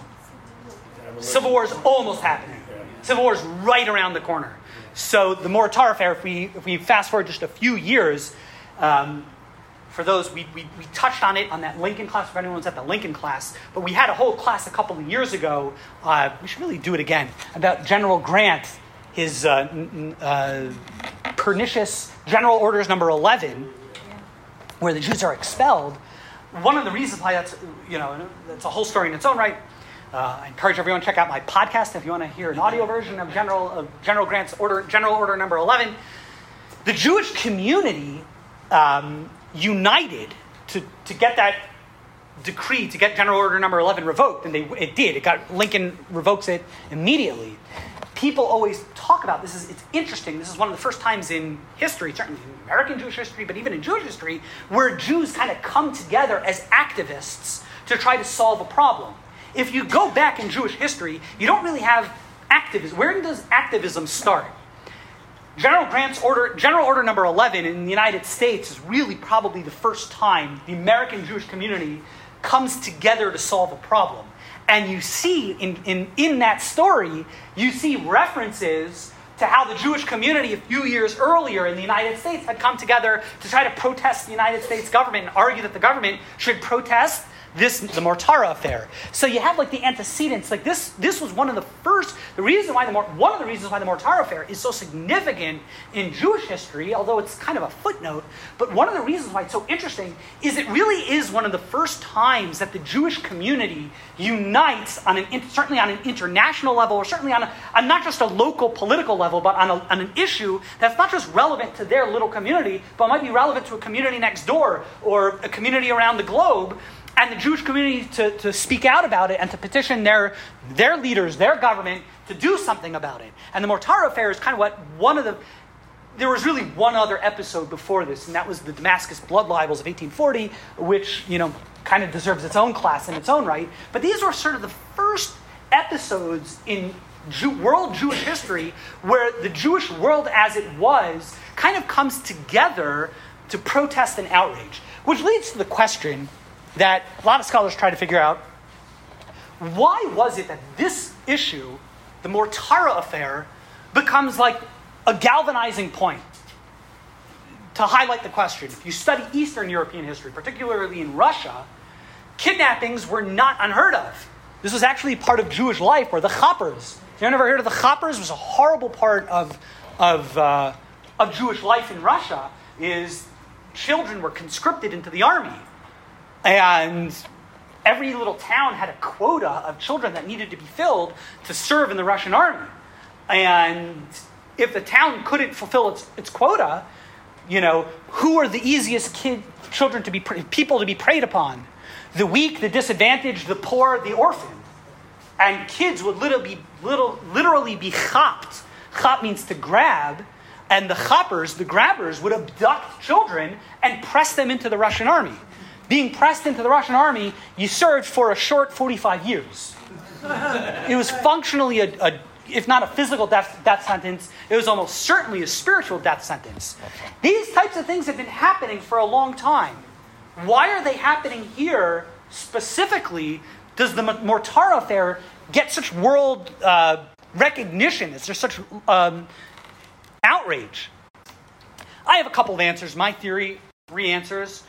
Civil War is almost happening. Civil War is right around the corner. So the Mortara affair, if we, if we fast forward just a few years, um, for those, we, we, we, touched on it on that Lincoln class, if anyone's at the Lincoln class, but we had a whole class a couple of years ago, uh, we should really do it again, about General Grant, his uh, uh, pernicious General Orders number 11, where the Jews are expelled. One of the reasons why that's, you know, that's a whole story in its own right. Uh, I encourage everyone to check out my podcast if you want to hear an audio version of General, of General Grant's order, General Order number 11. The Jewish community um, united to, to get that decree, to get General Order number 11 revoked, and they, it did. It got, Lincoln revokes it immediately. People always talk about this. Is, it's interesting. This is one of the first times in history, certainly in American Jewish history, but even in Jewish history, where Jews kind of come together as activists to try to solve a problem. If you go back in Jewish history, you don't really have activism. Where does activism start? General Grant's order, General Order number 11 in the United States is really probably the first time the American Jewish community comes together to solve a problem. And you see in, in, in that story, you see references to how the Jewish community a few years earlier in the United States had come together to try to protest the United States government and argue that the government should protest this the Mortara affair. So you have like the antecedents. Like this, this was one of the first. The reason why the one of the reasons why the Mortara affair is so significant in Jewish history, although it's kind of a footnote. But one of the reasons why it's so interesting is it really is one of the first times that the Jewish community unites on an certainly on an international level, or certainly on, a, not just a local political level, but on, a, on an issue that's not just relevant to their little community, but might be relevant to a community next door or a community around the globe and the Jewish community to, to speak out about it and to petition their, their leaders, their government, to do something about it. And the Mortara affair is kind of what one of the. There was really one other episode before this, and that was the Damascus blood libels of 1840, which, you know, kind of deserves its own class in its own right. But these were sort of the first episodes in Jew, world Jewish history where the Jewish world as it was kind of comes together to protest and outrage. Which leads to the question that a lot of scholars try to figure out why was it that this issue, the Mortara affair, becomes like a galvanizing point to highlight the question. If you study Eastern European history, particularly in Russia, kidnappings were not unheard of. This was actually part of Jewish life, where the Chappers. You ever heard of the Chappers? It was a horrible part of, of, uh, of Jewish life in Russia. Is children were conscripted into the army and every little town had a quota of children that needed to be filled to serve in the Russian army. And if the town couldn't fulfill its, its quota, you know, who are the easiest kid, children to be, people to be preyed upon? The weak, the disadvantaged, the poor, the orphan. And kids would literally be, little, literally be chopped. Chop means to grab. And the choppers, the grabbers, would abduct children and press them into the Russian army being pressed into the Russian army, you served for a short 45 years. It was functionally a, a if not a physical death, death sentence, it was almost certainly a spiritual death sentence. These types of things have been happening for a long time. Why are they happening here specifically? Does the Mortara affair get such world uh, recognition? Is there such um, outrage? I have a couple of answers. My theory, three answers,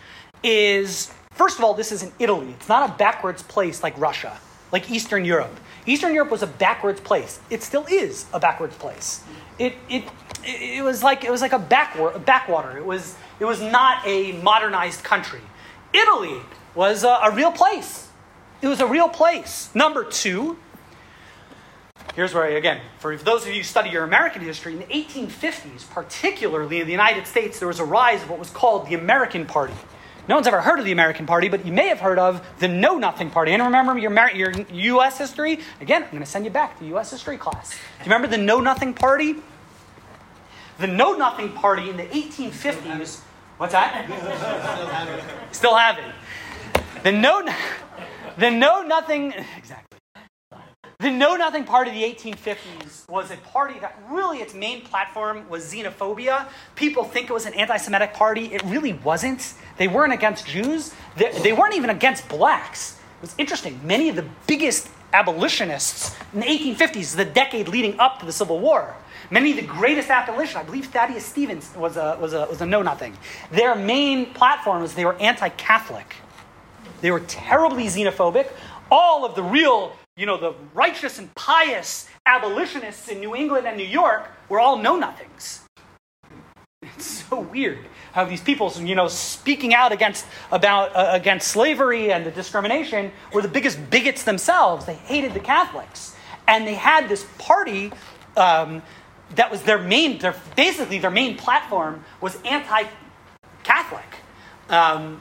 is first of all, this is in Italy. It's not a backwards place like Russia, like Eastern Europe. Eastern Europe was a backwards place. It still is a backwards place. It, it, it was like it was like a backwater, backwater. It was it was not a modernized country. Italy was a, a real place. It was a real place. Number two, here's where I, again, for those of you who study your American history, in the 1850s, particularly in the United States, there was a rise of what was called the American Party. No one's ever heard of the American Party, but you may have heard of the Know Nothing Party. And remember your, your U.S. history? Again, I'm going to send you back to U.S. history class. Do you remember the Know Nothing Party? The Know Nothing Party in the 1850s. What's that? Still have it. Still have it. The Know, the know Nothing. Exactly. The Know Nothing Party of the 1850s was a party that really its main platform was xenophobia. People think it was an anti Semitic party. It really wasn't. They weren't against Jews, they, they weren't even against blacks. It was interesting. Many of the biggest abolitionists in the 1850s, the decade leading up to the Civil War, many of the greatest abolitionists, I believe Thaddeus Stevens was a, was a, was a know nothing. Their main platform was they were anti Catholic. They were terribly xenophobic. All of the real you know, the righteous and pious abolitionists in New England and New York were all know nothings. It's so weird how these people, you know, speaking out against, about, uh, against slavery and the discrimination were the biggest bigots themselves. They hated the Catholics. And they had this party um, that was their main, their, basically their main platform was anti Catholic. Um,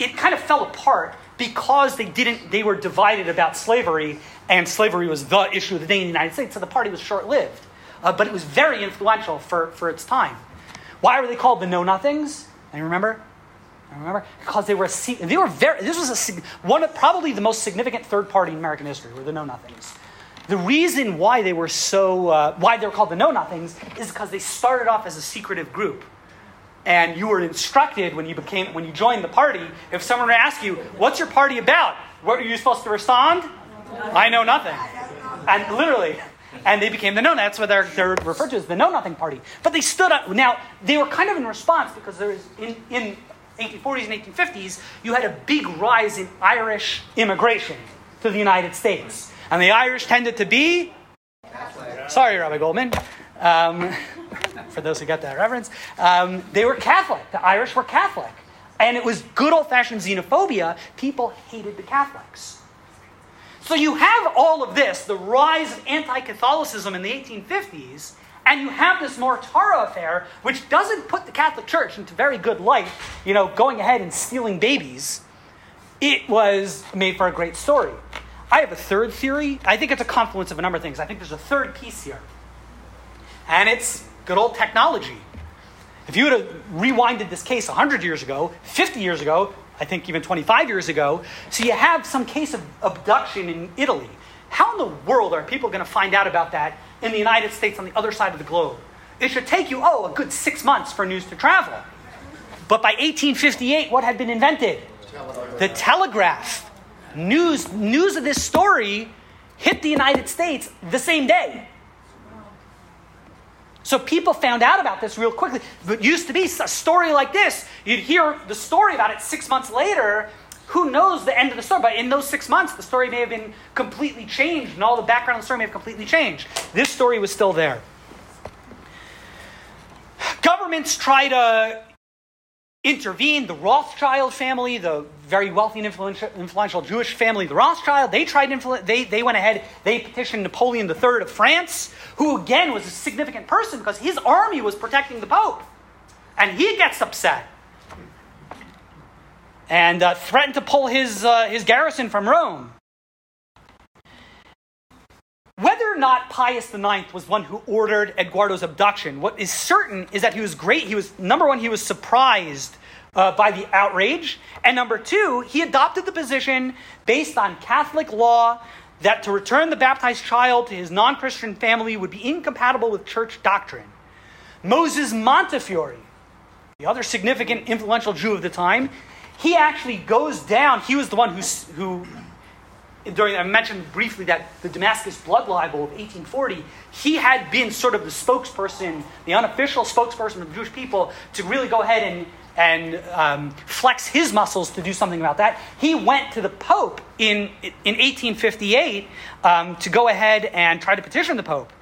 it kind of fell apart because they didn't they were divided about slavery and slavery was the issue of the day in the united states so the party was short-lived. Uh, but it was very influential for, for its time. Why were they called the know nothings? I remember? I remember? Because they were a, they were very this was a one of probably the most significant third party in American history were the Know Nothings. The reason why they were so uh, why they were called the Know Nothings is because they started off as a secretive group and you were instructed when you became when you joined the party if someone were to ask you what's your party about? What are you supposed to respond? I know nothing. And literally and they became the know that's what they're, they're referred to as the know nothing party. But they stood up now they were kind of in response because there was in, in 1840s and 1850s you had a big rise in irish immigration to the united states. And the irish tended to be sorry rabbi goldman um, for those who got that reference, um, they were Catholic. The Irish were Catholic. And it was good old fashioned xenophobia. People hated the Catholics. So you have all of this, the rise of anti Catholicism in the 1850s, and you have this Mortara affair, which doesn't put the Catholic Church into very good light, you know, going ahead and stealing babies. It was made for a great story. I have a third theory. I think it's a confluence of a number of things. I think there's a third piece here. And it's good old technology. If you would have rewinded this case 100 years ago, 50 years ago, I think even 25 years ago, so you have some case of abduction in Italy. How in the world are people going to find out about that in the United States on the other side of the globe? It should take you, oh, a good six months for news to travel. But by 1858, what had been invented? Telegraph. The telegraph. News, news of this story hit the United States the same day. So people found out about this real quickly. It used to be a story like this. You'd hear the story about it six months later. Who knows the end of the story? But in those six months, the story may have been completely changed, and all the background of the story may have completely changed. This story was still there. Governments try to intervened. The Rothschild family, the very wealthy and influential, influential Jewish family, the Rothschild, they tried influ- they, they went ahead, they petitioned Napoleon III of France, who again was a significant person because his army was protecting the Pope. And he gets upset and uh, threatened to pull his, uh, his garrison from Rome. Or not Pius IX was one who ordered Eduardo's abduction, what is certain is that he was great. He was, number one, he was surprised uh, by the outrage. And number two, he adopted the position based on Catholic law that to return the baptized child to his non Christian family would be incompatible with church doctrine. Moses Montefiore, the other significant influential Jew of the time, he actually goes down. He was the one who, who during I mentioned briefly that the Damascus Blood Libel of 1840, he had been sort of the spokesperson, the unofficial spokesperson of the Jewish people to really go ahead and and um, flex his muscles to do something about that. He went to the Pope in in 1858 um, to go ahead and try to petition the Pope.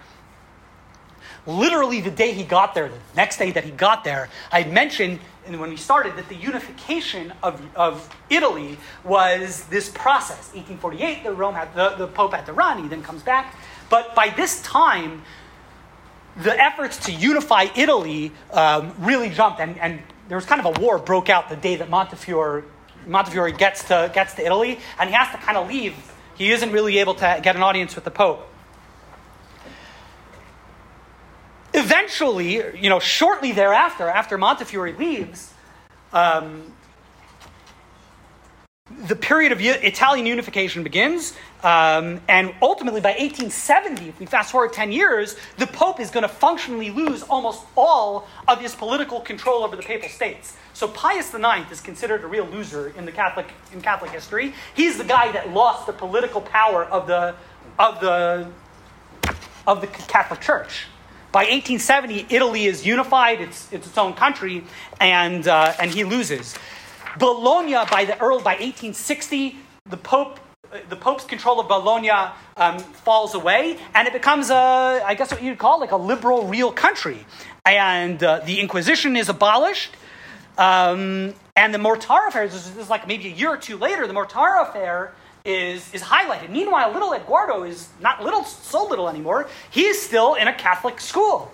Literally, the day he got there, the next day that he got there, I mentioned and when we started that the unification of, of Italy was this process. 1848, the Rome had the, the Pope had to run, he then comes back. But by this time, the efforts to unify Italy um, really jumped, and, and there was kind of a war broke out the day that Montefiore, Montefiore gets to gets to Italy, and he has to kind of leave. He isn't really able to get an audience with the Pope. Eventually, you know, shortly thereafter, after Montefiore leaves, um, the period of Italian unification begins, um, and ultimately by 1870, if we fast forward 10 years, the Pope is going to functionally lose almost all of his political control over the Papal States. So Pius IX is considered a real loser in the Catholic in Catholic history. He's the guy that lost the political power of the of the of the Catholic Church. By 1870, Italy is unified, it's, it's its own country, and, uh, and he loses. Bologna, by the early, by 1860, the Pope the Pope's control of Bologna um, falls away, and it becomes a, I guess what you'd call like a liberal, real country. And uh, the Inquisition is abolished, um, and the Mortara affair this is like maybe a year or two later. The Mortara affair is, is highlighted. Meanwhile, little Eduardo is not little, so little anymore. He's still in a Catholic school,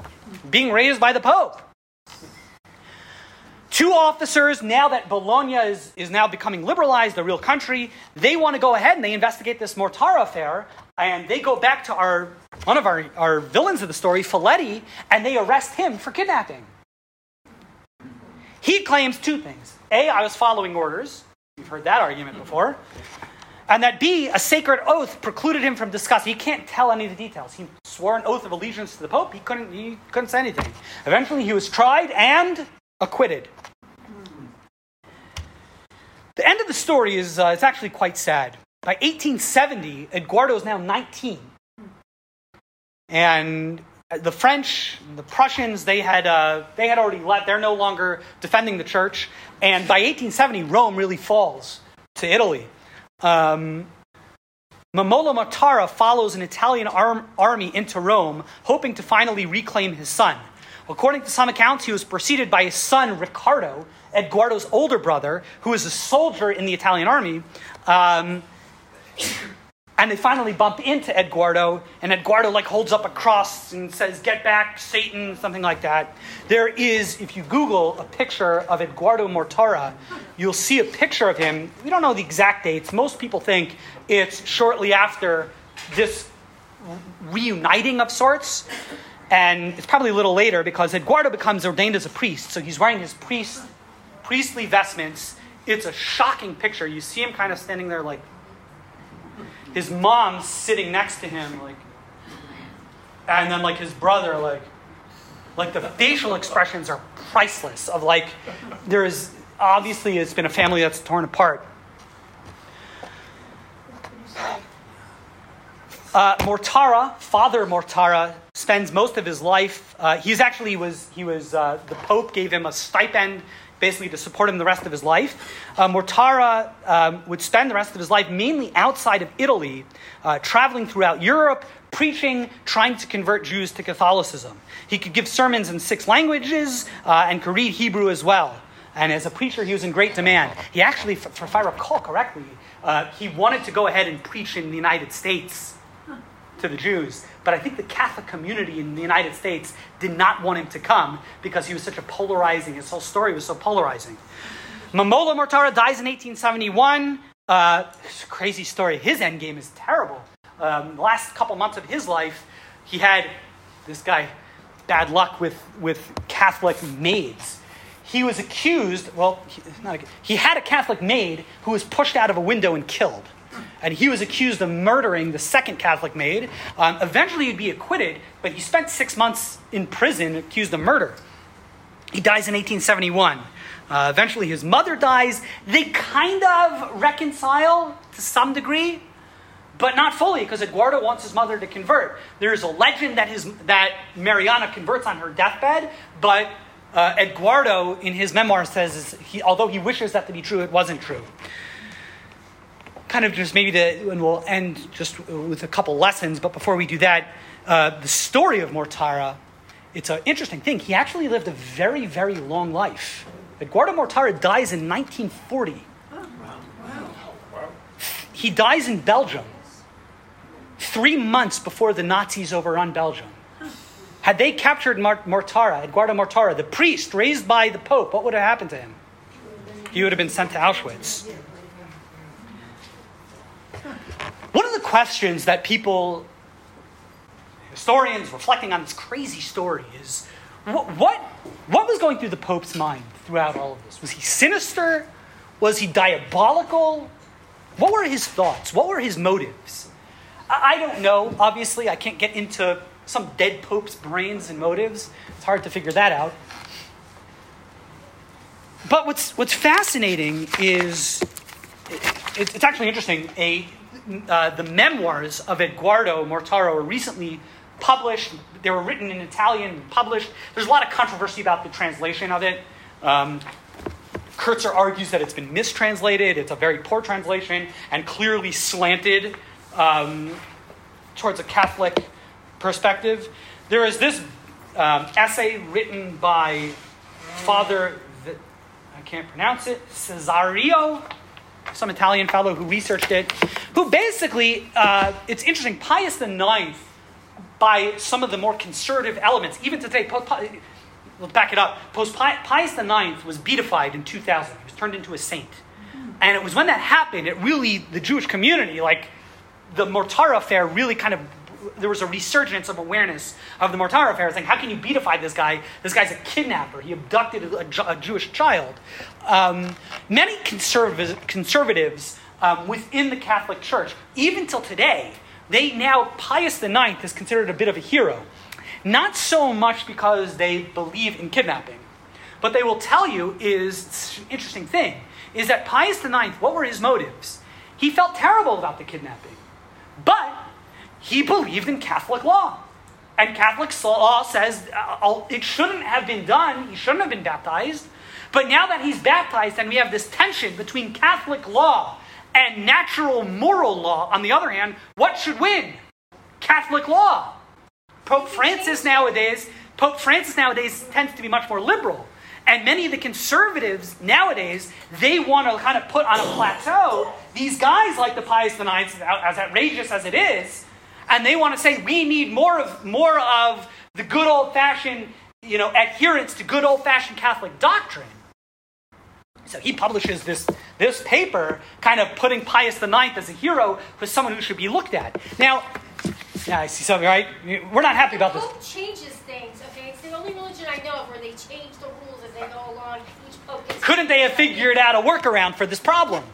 being raised by the Pope. Two officers, now that Bologna is, is now becoming liberalized, the real country, they want to go ahead and they investigate this Mortara affair, and they go back to our one of our, our villains of the story, Feletti, and they arrest him for kidnapping. He claims two things. A, I was following orders. You've heard that argument before. And that B, a sacred oath precluded him from discussing. He can't tell any of the details. He swore an oath of allegiance to the Pope. He couldn't, he couldn't say anything. Eventually, he was tried and acquitted. The end of the story is uh, it's actually quite sad. By 1870, Eduardo is now 19. And the French, the Prussians, they had, uh, they had already left. They're no longer defending the church. And by 1870, Rome really falls to Italy. Um, Momolo Mortara follows an Italian arm, army into Rome, hoping to finally reclaim his son. According to some accounts, he was preceded by his son Riccardo, Eduardo's older brother, who was a soldier in the Italian army. Um, and they finally bump into Eduardo, and Eduardo like holds up a cross and says, "Get back, Satan," something like that. There is, if you Google a picture of Eduardo Mortara, you'll see a picture of him. We don't know the exact dates. Most people think it's shortly after this reuniting of sorts, and it's probably a little later because Eduardo becomes ordained as a priest, so he's wearing his priest priestly vestments. It's a shocking picture. You see him kind of standing there like his mom sitting next to him, like, and then like his brother, like, like the facial expressions are priceless. Of like, there is obviously it's been a family that's torn apart. Uh, Mortara, Father Mortara, spends most of his life. Uh, he's actually was he was uh, the Pope gave him a stipend basically to support him the rest of his life. Uh, Mortara um, would spend the rest of his life mainly outside of Italy, uh, traveling throughout Europe, preaching, trying to convert Jews to Catholicism. He could give sermons in six languages uh, and could read Hebrew as well. And as a preacher, he was in great demand. He actually, if I recall correctly, uh, he wanted to go ahead and preach in the United States to the Jews. But I think the Catholic community in the United States did not want him to come because he was such a polarizing, his whole story was so polarizing. Momolo Mortara dies in 1871. Uh, crazy story. His end game is terrible. Um, last couple months of his life, he had this guy, bad luck with, with Catholic maids. He was accused, well, he, not, he had a Catholic maid who was pushed out of a window and killed. And he was accused of murdering the second Catholic maid. Um, eventually, he'd be acquitted, but he spent six months in prison accused of murder. He dies in 1871. Uh, eventually, his mother dies. They kind of reconcile to some degree, but not fully, because Eduardo wants his mother to convert. There is a legend that, his, that Mariana converts on her deathbed, but uh, Eduardo, in his memoir, says he, although he wishes that to be true, it wasn't true. Kind of just maybe to, and we'll end just with a couple lessons, but before we do that, uh, the story of Mortara, it's an interesting thing. He actually lived a very, very long life. Eduardo Mortara dies in 1940. He dies in Belgium, three months before the Nazis overrun Belgium. Had they captured Mortara, Eduardo Mortara, the priest raised by the Pope, what would have happened to him? He would have been sent to Auschwitz. One of the questions that people, historians reflecting on this crazy story, is what, what, what was going through the Pope's mind throughout all of this? Was he sinister? Was he diabolical? What were his thoughts? What were his motives? I, don't know. Obviously, I can't get into some dead pope's brains and motives. It's hard to figure that out. But what's, what's fascinating is it, it's actually interesting. A, uh, the memoirs of Eduardo Mortara were recently published. They were written in Italian and published. There's a lot of controversy about the translation of it. Um, Kertzer argues that it's been mistranslated, it's a very poor translation, and clearly slanted um, towards a Catholic perspective. There is this um, essay written by Father, I can't pronounce it, Cesario, some Italian fellow who researched it, who basically, uh, it's interesting, Pius IX, by some of the more conservative elements, even today, we'll back it up. Post Pius IX was beatified in 2000. He was turned into a saint. And it was when that happened, it really, the Jewish community, like the Mortara affair, really kind of, there was a resurgence of awareness of the Mortara affair. Like, how can you beatify this guy? This guy's a kidnapper. He abducted a, a Jewish child. Um, many conserv- conservatives um, within the Catholic Church, even till today, they now, Pius IX is considered a bit of a hero. Not so much because they believe in kidnapping, but they will tell you is interesting thing is that Pius IX, what were his motives? He felt terrible about the kidnapping, but he believed in Catholic law. And Catholic law says uh, it shouldn't have been done, he shouldn't have been baptized. But now that he's baptized, and we have this tension between Catholic law and natural moral law, on the other hand, what should win? Catholic law. Pope Francis nowadays, Pope Francis nowadays tends to be much more liberal. And many of the conservatives nowadays, they want to kind of put on a plateau these guys like the Pius IX, as outrageous as it is, and they want to say we need more of more of the good old fashioned, you know, adherence to good old fashioned Catholic doctrine. So he publishes this, this paper, kind of putting Pius IX as a hero for someone who should be looked at. Now, yeah, I see something, right? We're not happy about this. Pope changes things, okay? It's the only religion I know of where they change the rules as they go along. Each pope gets Couldn't they have figured out a workaround for this problem?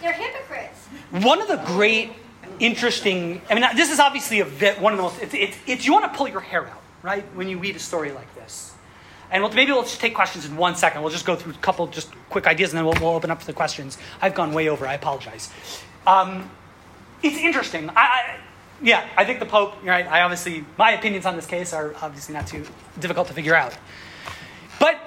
They're hypocrites. One of the great, interesting, I mean, this is obviously a bit, one of the most, it's, it's, it's you want to pull your hair out, right, when you read a story like this. And we'll, maybe we'll just take questions in one second. We'll just go through a couple just quick ideas and then we'll, we'll open up for the questions. I've gone way over. I apologize. Um, it's interesting. I, I, yeah, I think the Pope, right. I obviously, my opinions on this case are obviously not too difficult to figure out. But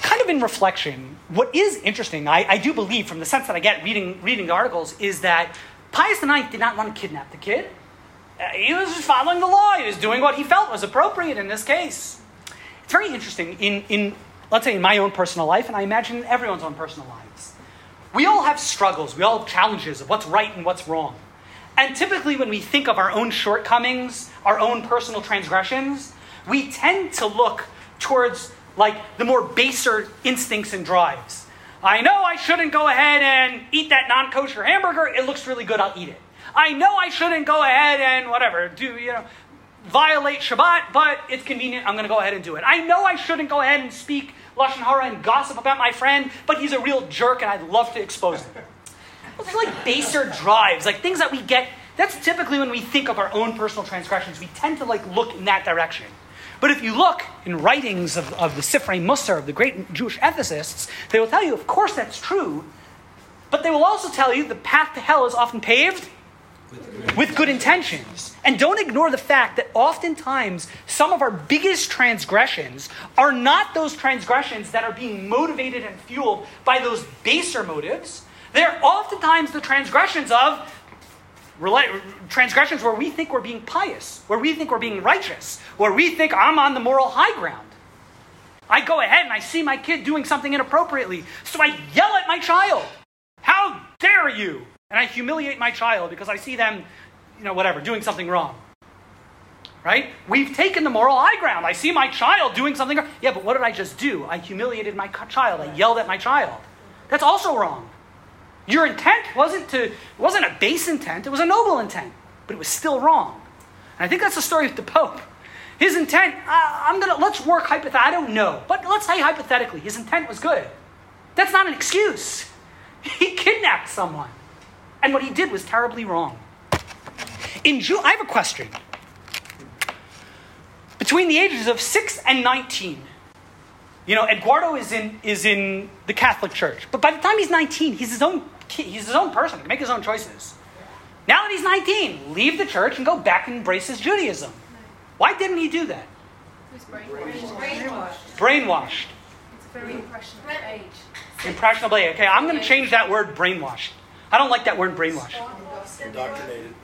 kind of in reflection, what is interesting, I, I do believe from the sense that I get reading, reading the articles, is that Pius IX did not want to kidnap the kid. Uh, he was just following the law. He was doing what he felt was appropriate in this case. It's very interesting in, in let's say, in my own personal life, and I imagine in everyone's own personal lives. We all have struggles. We all have challenges of what's right and what's wrong. And typically, when we think of our own shortcomings, our own personal transgressions, we tend to look towards like the more baser instincts and drives. I know I shouldn't go ahead and eat that non kosher hamburger. It looks really good. I'll eat it. I know I shouldn't go ahead and whatever, do, you know, violate Shabbat, but it's convenient. I'm going to go ahead and do it. I know I shouldn't go ahead and speak Lashon Hara and gossip about my friend, but he's a real jerk and I'd love to expose him. Those are like baser drives, like things that we get. That's typically when we think of our own personal transgressions. We tend to like look in that direction. But if you look in writings of, of the Sifrei Mussar, of the great Jewish ethicists, they will tell you, of course, that's true. But they will also tell you the path to hell is often paved with good intentions. And don't ignore the fact that oftentimes some of our biggest transgressions are not those transgressions that are being motivated and fueled by those baser motives. They're oftentimes the transgressions of transgressions where we think we're being pious, where we think we're being righteous, where we think I'm on the moral high ground. I go ahead and I see my kid doing something inappropriately, so I yell at my child. How dare you? And I humiliate my child because I see them, you know, whatever, doing something wrong. Right? We've taken the moral high ground. I see my child doing something. Yeah, but what did I just do? I humiliated my child. I yelled at my child. That's also wrong. Your intent wasn't to wasn't a base intent, it was a noble intent, but it was still wrong. And I think that's the story with the Pope. His intent, uh, I'm gonna let's work hypothetically. I don't know, but let's say hypothetically, his intent was good. That's not an excuse. He kidnapped someone, and what he did was terribly wrong. In Jew, I have a question. Between the ages of six and nineteen, you know, Eduardo is in is in the Catholic Church, but by the time he's nineteen, he's his own he's his own person, he can make his own choices. Now that he's 19, leave the church and go back and embrace his Judaism. Why didn't he do that? Brainwashed. Brainwashed. It's a very impressionable age. Impressionable age. Okay, I'm going to change that word brainwashed. I don't like that word brainwashed. Indoctrinated.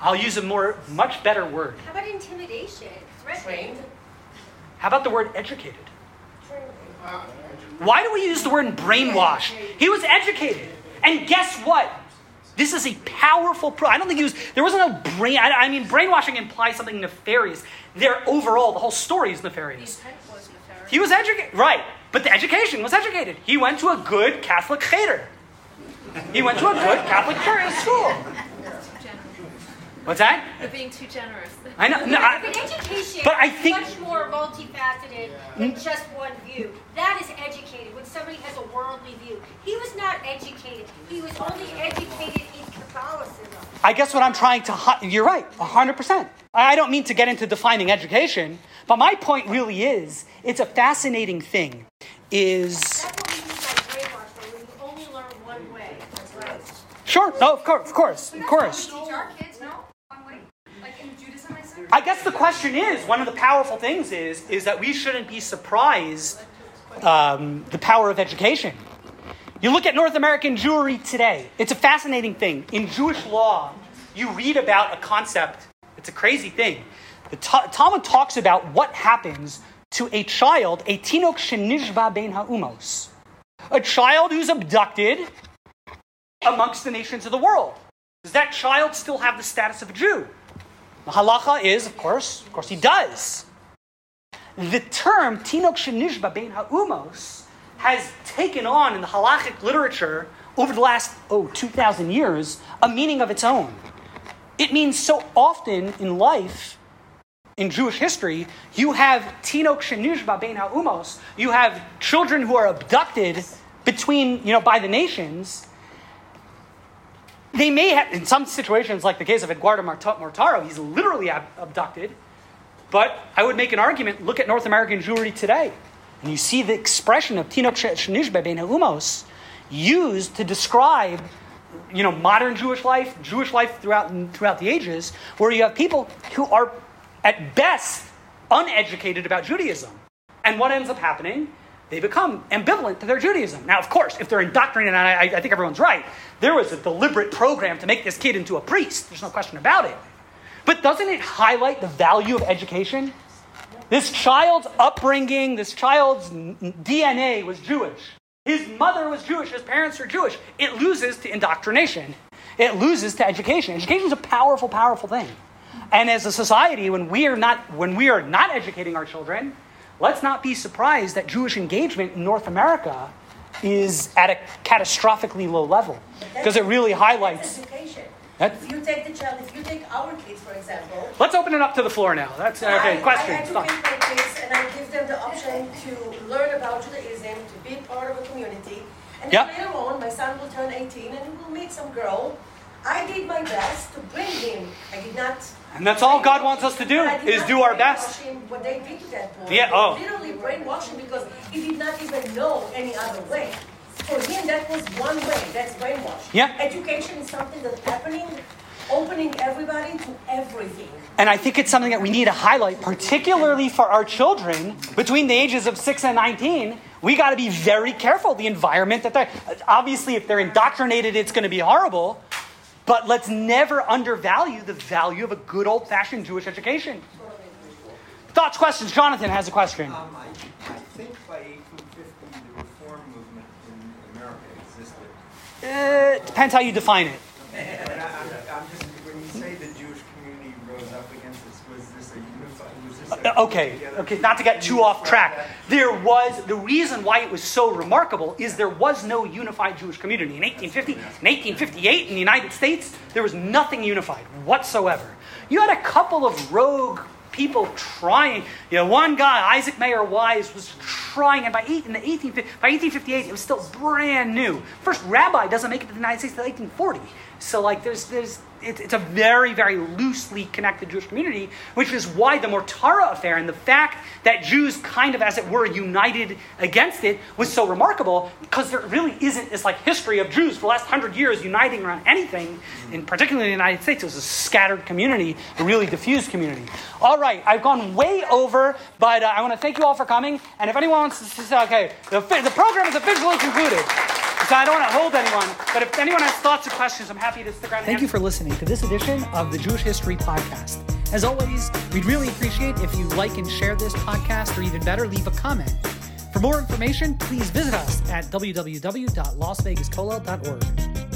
I'll use a more, much better word. How about intimidation? Threatening? How about the word educated? Trained. Why do we use the word brainwashed? He was educated. And guess what? This is a powerful pro. I don't think he was. There wasn't no brain. I, I mean, brainwashing implies something nefarious. There, overall, the whole story is nefarious. The intent was nefarious. He was educated, right? But the education was educated. He went to a good Catholic cheder. He went to a good Catholic school. What's that? You're being too generous. I know. No, I- But education But I is think- much more multifaceted than just one view. That is educated when somebody has a worldly view. He was not educated. He was only educated in Catholicism. I guess what I'm trying to. You're right, 100%. I don't mean to get into defining education, but my point really is it's a fascinating thing. Is. That's what we mean by brainwash, though, when you only learn one way. That's right. Sure, no, of course, of course, of course. Teach our kids, no? One way. Like in Judaism, I guess the question is one of the powerful things is is that we shouldn't be surprised um, the power of education. You look at North American Jewry today. It's a fascinating thing. In Jewish law, you read about a concept. It's a crazy thing. The Ta- Talmud talks about what happens to a child, a tinok shenishba ben ha'umos, a child who's abducted amongst the nations of the world. Does that child still have the status of a Jew? The halacha is, of course, of course, he does. The term tinok shenishba bein ha'umos has taken on in the halachic literature over the last oh 2,000 years a meaning of its own. It means so often in life, in Jewish history, you have tinok shenishba bein ha'umos. You have children who are abducted between you know by the nations they may have, in some situations, like the case of Eduardo Mortara, he's literally ab- abducted. But I would make an argument look at North American Jewry today. And you see the expression of Tinok Shenishbe Ben Umos used to describe you know, modern Jewish life, Jewish life throughout, throughout the ages, where you have people who are, at best, uneducated about Judaism. And what ends up happening? They become ambivalent to their Judaism. Now, of course, if they're indoctrinated, and I, I think everyone's right, there was a deliberate program to make this kid into a priest. There's no question about it. But doesn't it highlight the value of education? This child's upbringing, this child's DNA was Jewish. His mother was Jewish, his parents were Jewish. It loses to indoctrination, it loses to education. Education is a powerful, powerful thing. And as a society, when we are not, when we are not educating our children, let's not be surprised that Jewish engagement in North America is at a catastrophically low level because it really highlights. That's. That- If you take the child, if you take our kids, for example. Let's open it up to the floor now. That's okay. I, Questions? I educate my kids and I give them the option to learn about Judaism, to be part of a community, And Yep. later on, my son will turn 18 and he will meet some girl. I did my best to bring him. I did not. And that's all God wants us to do, is do our best. What they did to that boy. Yeah, oh. Literally brainwash him because he did not even know any other way. For him, that was one way. That's brainwash. Yeah. Education is something that's happening, opening everybody to everything. And I think it's something that we need to highlight, particularly for our children between the ages of 6 and 19. We got to be very careful the environment that they're. Obviously, if they're indoctrinated, it's going to be horrible. But let's never undervalue the value of a good old fashioned Jewish education. Thoughts, questions? Jonathan has a question. Um, I, I think by 1850, the reform movement in America existed. Uh, depends how you define it. But I, I'm, I'm just, when you say the Jewish community rose up against this, was this a unified, was this a Uh, Uh, okay, okay, not to get too off track. There was the reason why it was so remarkable is there was no unified Jewish community in 1850, in 1858 in the United States. There was nothing unified whatsoever. You had a couple of rogue people trying. You know, one guy, Isaac Mayer Wise, was trying, and by eight, in the 18, by 1858, it was still brand new. First rabbi doesn't make it to the United States until 1840. So, like, there's, there's, it, it's a very, very loosely connected Jewish community, which is why the Mortara affair and the fact that Jews kind of, as it were, united against it was so remarkable because there really isn't this like history of Jews for the last hundred years uniting around anything, in particularly in the United States. It was a scattered community, a really diffused community. All right, I've gone way over, but uh, I want to thank you all for coming. And if anyone wants to say, okay, the, the program is officially concluded. So I don't want to hold anyone, but if anyone has thoughts or questions, I'm happy to stick around. Thank you for listening to this edition of the Jewish History Podcast. As always, we'd really appreciate if you like and share this podcast, or even better, leave a comment. For more information, please visit us at www.lasvegascolel.org.